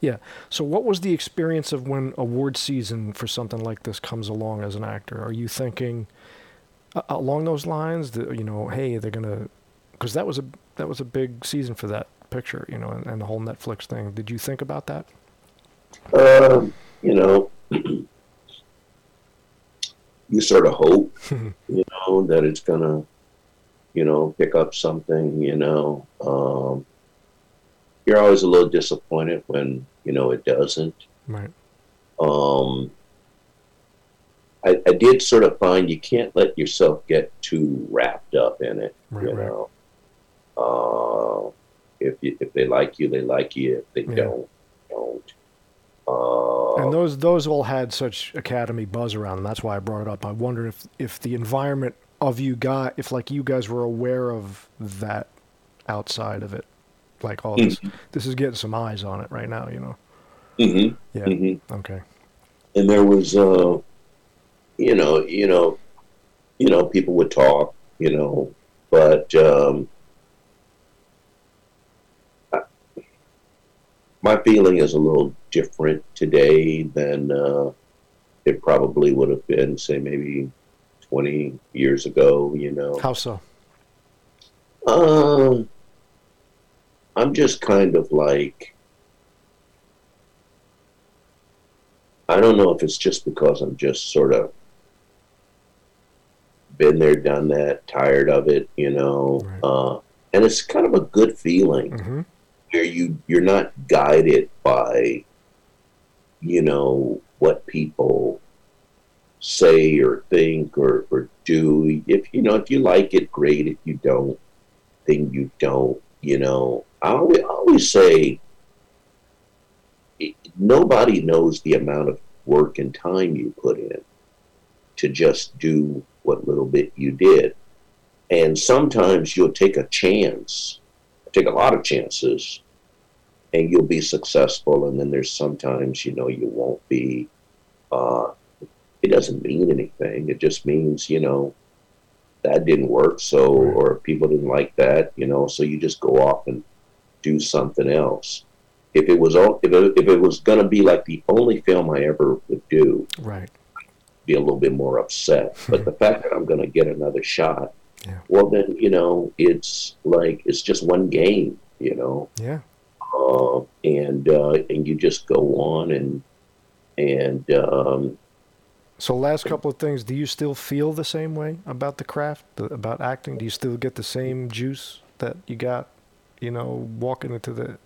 Yeah. So what was the experience of when award season for something like this comes along as an actor? Are you thinking uh, along those lines that you know, hey, they're gonna because that was a that was a big season for that picture, you know, and, and the whole Netflix thing. Did you think about that? Um, you know, you sort of hope, you know, that it's gonna, you know, pick up something. You know, um, you're always a little disappointed when you know it doesn't. Right. Um, I, I did sort of find you can't let yourself get too wrapped up in it. Right, you right. know, uh, if you, if they like you, they like you. If they Yeah. don't, don't. Uh, And those those all had such Academy buzz around them. That's why I brought it up. I wonder if if the environment of you guys, if like you guys were aware of that outside of it, like oh this this is getting some eyes on it right now, you know. mm-hmm. Yeah. mhm. Okay. and there was uh you know you know you know people would talk you know but um I, my feeling is a little different today than uh it probably would have been, say, maybe 20 years ago, you know. How so? Um, I'm just kind of like, I don't know if it's just because I'm just sort of been there, done that, tired of it, you know. Right. Uh, and it's kind of a good feeling hmm where you you're not guided by, you know, what people say or think or, or do. If you know, if you like it, great. If you don't, then you don't. You know, I always, I always say nobody knows the amount of work and time you put in to just do what little bit you did. And sometimes you'll take a chance, take a lot of chances, and you'll be successful. And then there's sometimes, you know, you won't be. Uh, it doesn't mean anything. It just means, you know, that didn't work. So, Right. or people didn't like that, you know, so you just go off and do something else. If it was all, if it, if it was going to be like the only film I ever would do, Right. be a little bit more upset. But the fact that I'm going to get another shot, Yeah. well, then you know, it's like it's just one game, you know, Yeah. uh, and uh, and you just go on and and um, So, last couple of things. Do you still feel the same way about the craft, the, about acting? Do you still get the same juice that you got, you know, walking into the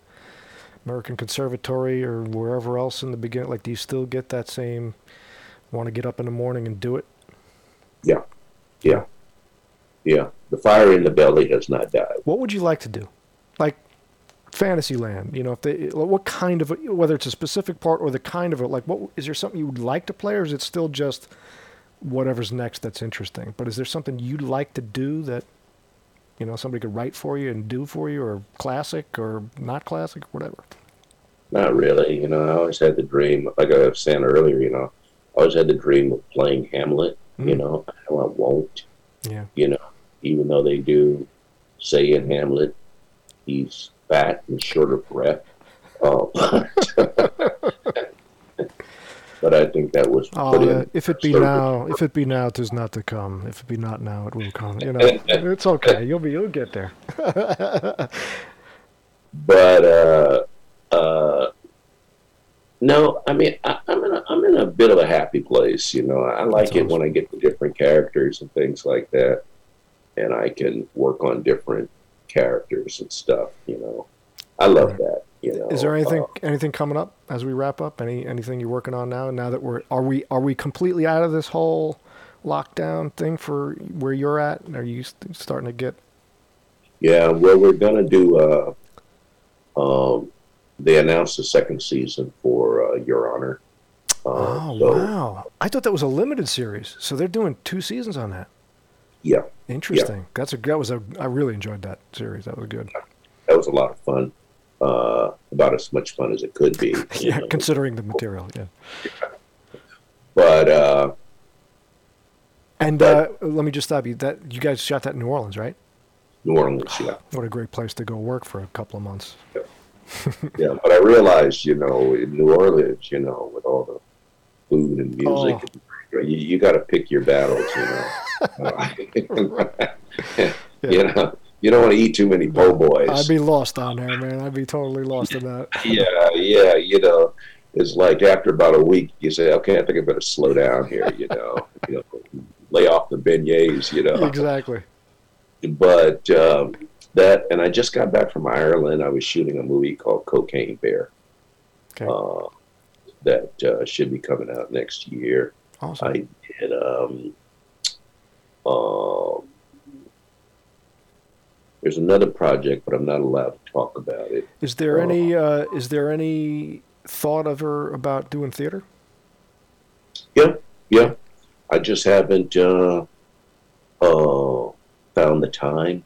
American Conservatory or wherever else in the beginning? Like, do you still get that same want to get up in the morning and do it? yeah, yeah, yeah. The fire in the belly has not died. What would you like to do? Like Fantasyland, you know, if they, what kind of, whether it's a specific part or the kind of it, like, what is there something you would like to play, or is it still just whatever's next that's interesting? But is there something you'd like to do that, you know, somebody could write for you and do for you, or classic or not classic, whatever? Not really. You know, I always had the dream, like I was saying earlier. You know, I always had the dream of playing Hamlet. You Mm. know, I won't. Yeah. you know, even though they do say in Hamlet he's fat and short of breath. Uh, but I think that was Oh, uh, if it be now, if it be now, 'tis not to come. If it be not now, it will come. You know, it's okay. You'll be, you'll get there. But uh, uh, no, I mean, I, I'm in a, I'm in a bit of a happy place. You know, I like That's it when I get the different characters and things like that, and I can work on different characters and stuff. You know, I love Right. that. You know, Is there anything Uh, anything coming up as we wrap up? Any anything you're working on now? Now that we're are we are we completely out of this whole lockdown thing for where you're at? Are you st- starting to get? Yeah, well, we're gonna do. Uh, um, they announced the second season for uh, Your Honor. Uh, Oh so, wow! I thought that was a limited series, so they're doing two seasons on that. Yeah, Interesting. That's a that was a I really enjoyed that series. That was good. that was a lot of fun. Uh, about as much fun as it could be. Yeah, know. considering the material. Yeah. But uh, And uh, let me just stop you. That you guys shot that in New Orleans, right? New Orleans, yeah, What a great place to go work for a couple of months. yeah. But I realized, you know, in New Orleans, you know, with all the food and music, Oh. You, you got to pick your battles. You know, you know, you don't want to eat too many po' boys. I'd be lost down there, man. I'd be totally lost in that. yeah, yeah, you know, it's like after about a week, you say, okay, I think I better slow down here, you know, you know lay off the beignets, you know. Exactly. But um, that, and I just got back from Ireland. I was shooting a movie called Cocaine Bear Okay. uh, that uh, should be coming out next year. Awesome. I did. Um, um, there's another project, but I'm not allowed to talk about it. Is there Oh. any uh, is there any thought of her about doing theater? Yeah, yeah. I just haven't uh, uh, found the time.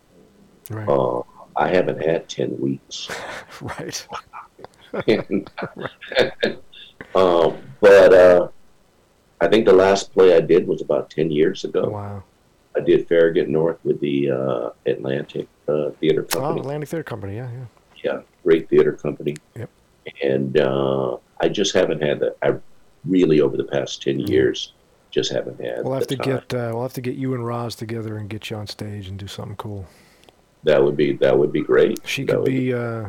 Right. Uh, I haven't had ten weeks, right. And, um, but uh, I think the last play I did was about ten years ago. Wow. I did Farragut North with the uh, Atlantic uh, Theater Oh, Company. Atlantic Theater Company. Yeah, yeah. yeah, great theater company. Yep. And uh, I just haven't had that. I really over the past ten years, just haven't had. We'll have to time. get uh, we'll have to get you and Roz together and get you on stage and do something cool. That would be that would be great. She That could would be. Uh,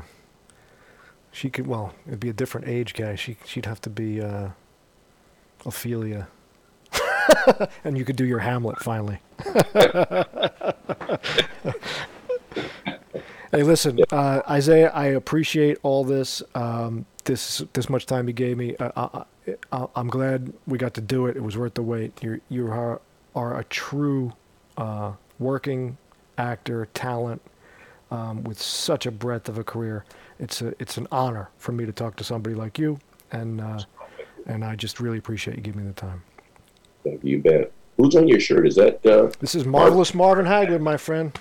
she could. Well, it'd be a different age guy. She she'd have to be uh, Ophelia, and you could do your Hamlet finally. hey, listen, uh, Isiah. I appreciate all this. Um, this this much time you gave me. Uh, I, I, I'm glad we got to do it. It was worth the wait. You you are are a true uh, working actor, talent um, with such a breadth of a career. It's a it's an honor for me to talk to somebody like you, and uh, and I just really appreciate you giving me the time. Thank you, bet. Who's on your shirt? Is that? Uh, This is marvelous Marvin Hagler, my friend.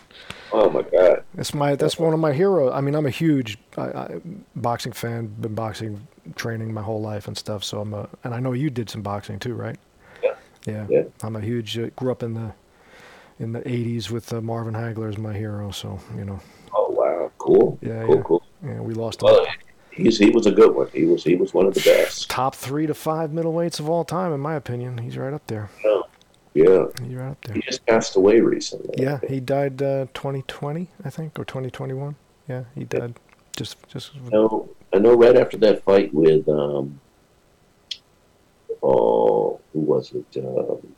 oh my God! That's my that's one of my heroes. I mean, I'm a huge I, I, boxing fan. Been boxing training my whole life and stuff. So I'm a and I know you did some boxing too, right? Yeah. Yeah. Yeah. I'm a huge. Uh, grew up in the in the '80s with uh, Marvin Hagler as my hero. So you know, Oh wow! Cool. Yeah, Cool. yeah. Cool. yeah, we lost. Well, he's he was a good one. He was he was one of the best. top three to five middleweights of all time, in my opinion. He's right up there. Yeah. He's right up there. He just passed away recently. Yeah, he died uh, 2020, I think, or 2021. Yeah, he died just just. I know, I know right after that fight with um oh who was it? Um,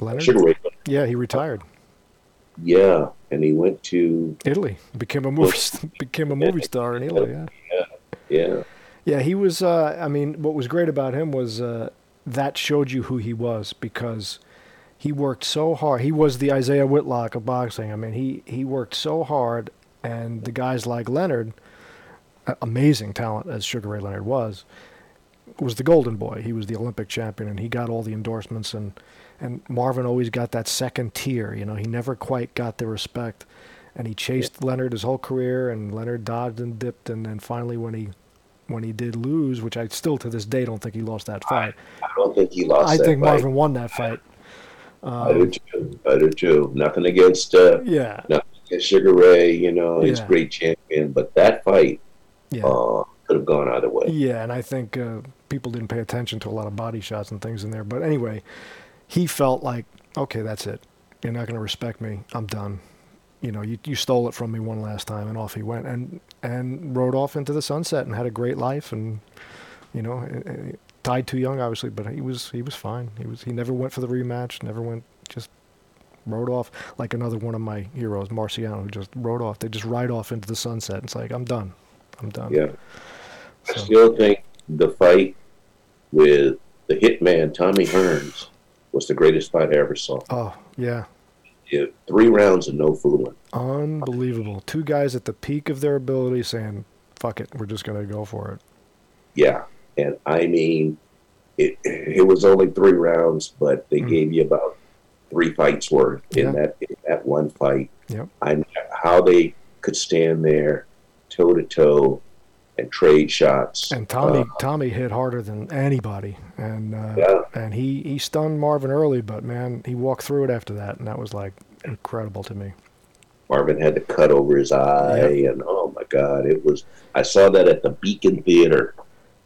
Leonard. Sugar Ray. Yeah, he retired. Yeah, and he went to Italy became a movie became a movie star in Italy. Yeah. yeah Yeah, he was. Uh, I mean, what was great about him was uh, that showed you who he was because he worked so hard. He was the Isiah Whitlock of boxing. I mean, he he worked so hard, and the guys like Leonard, amazing talent as Sugar Ray Leonard was, was the golden boy. He was the Olympic champion, and he got all the endorsements. and And Marvin always got that second tier. You know, he never quite got the respect, and he chased Leonard his whole career, and Leonard dodged and dipped, and then finally when he when he did lose, which I still to this day don't think he lost that fight. I don't think he lost. I think fight. Marvin won that fight. I do too. I do too. Nothing against uh, Yeah, nothing against Sugar Ray. You know, he's Yeah. great champion, but that fight yeah, uh, could have gone either way. yeah. And I think uh, people didn't pay attention to a lot of body shots and things in there. But anyway, he felt like, okay, that's it. You're not going to respect me. I'm done. You know, you you stole it from me one last time, and off he went, and and rode off into the sunset and had a great life, and you know, eh, eh, died too young, obviously, but he was he was fine. He was he never went for the rematch, never went, just rode off like another one of my heroes, Marciano, who just rode off. They just ride off into the sunset. It's like I'm done, I'm done. Yeah. I still think the fight with the hitman Tommy Hearns was the greatest fight I ever saw. Oh yeah, Yeah, three rounds and no fooling. unbelievable. Two guys at the peak of their ability saying, "Fuck it, we're just gonna go for it." Yeah, and I mean, it it was only three rounds, but they Mm. gave you about three fights worth in Yeah. that in that one fight. Yep. I how they could stand there toe to toe and trade shots. And Tommy Uh, Tommy hit harder than anybody, and uh, Yeah. and he he stunned Marvin early, but man, he walked through it after that, and that was like incredible to me. Marvin had to cut over his eye, and oh my God, it was. I saw that at the Beacon Theater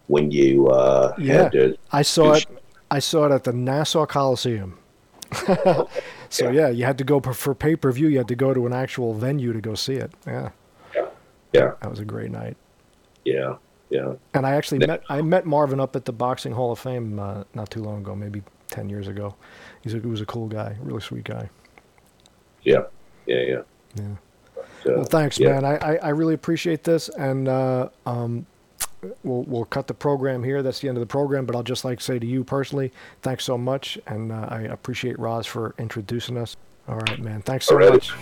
when you uh, Yeah. had to. I saw it. I saw it at the Nassau Coliseum. so yeah, you had to go per- for pay per view. You had to go to an actual venue to go see it. Yeah, Yeah, that was a great night. Yeah, yeah. And I actually met I met Marvin up at the Boxing Hall of Fame uh, not too long ago, maybe ten years ago. He's a, he was a cool guy, really sweet guy. Yeah, yeah, yeah. Yeah. So, Well, thanks, yeah. man. I, I, I really appreciate this, and uh, um, we'll we'll cut the program here. That's the end of the program. But I'll just like say to you personally, thanks so much, and uh, I appreciate Roz for introducing us. All right, man. Thanks so much.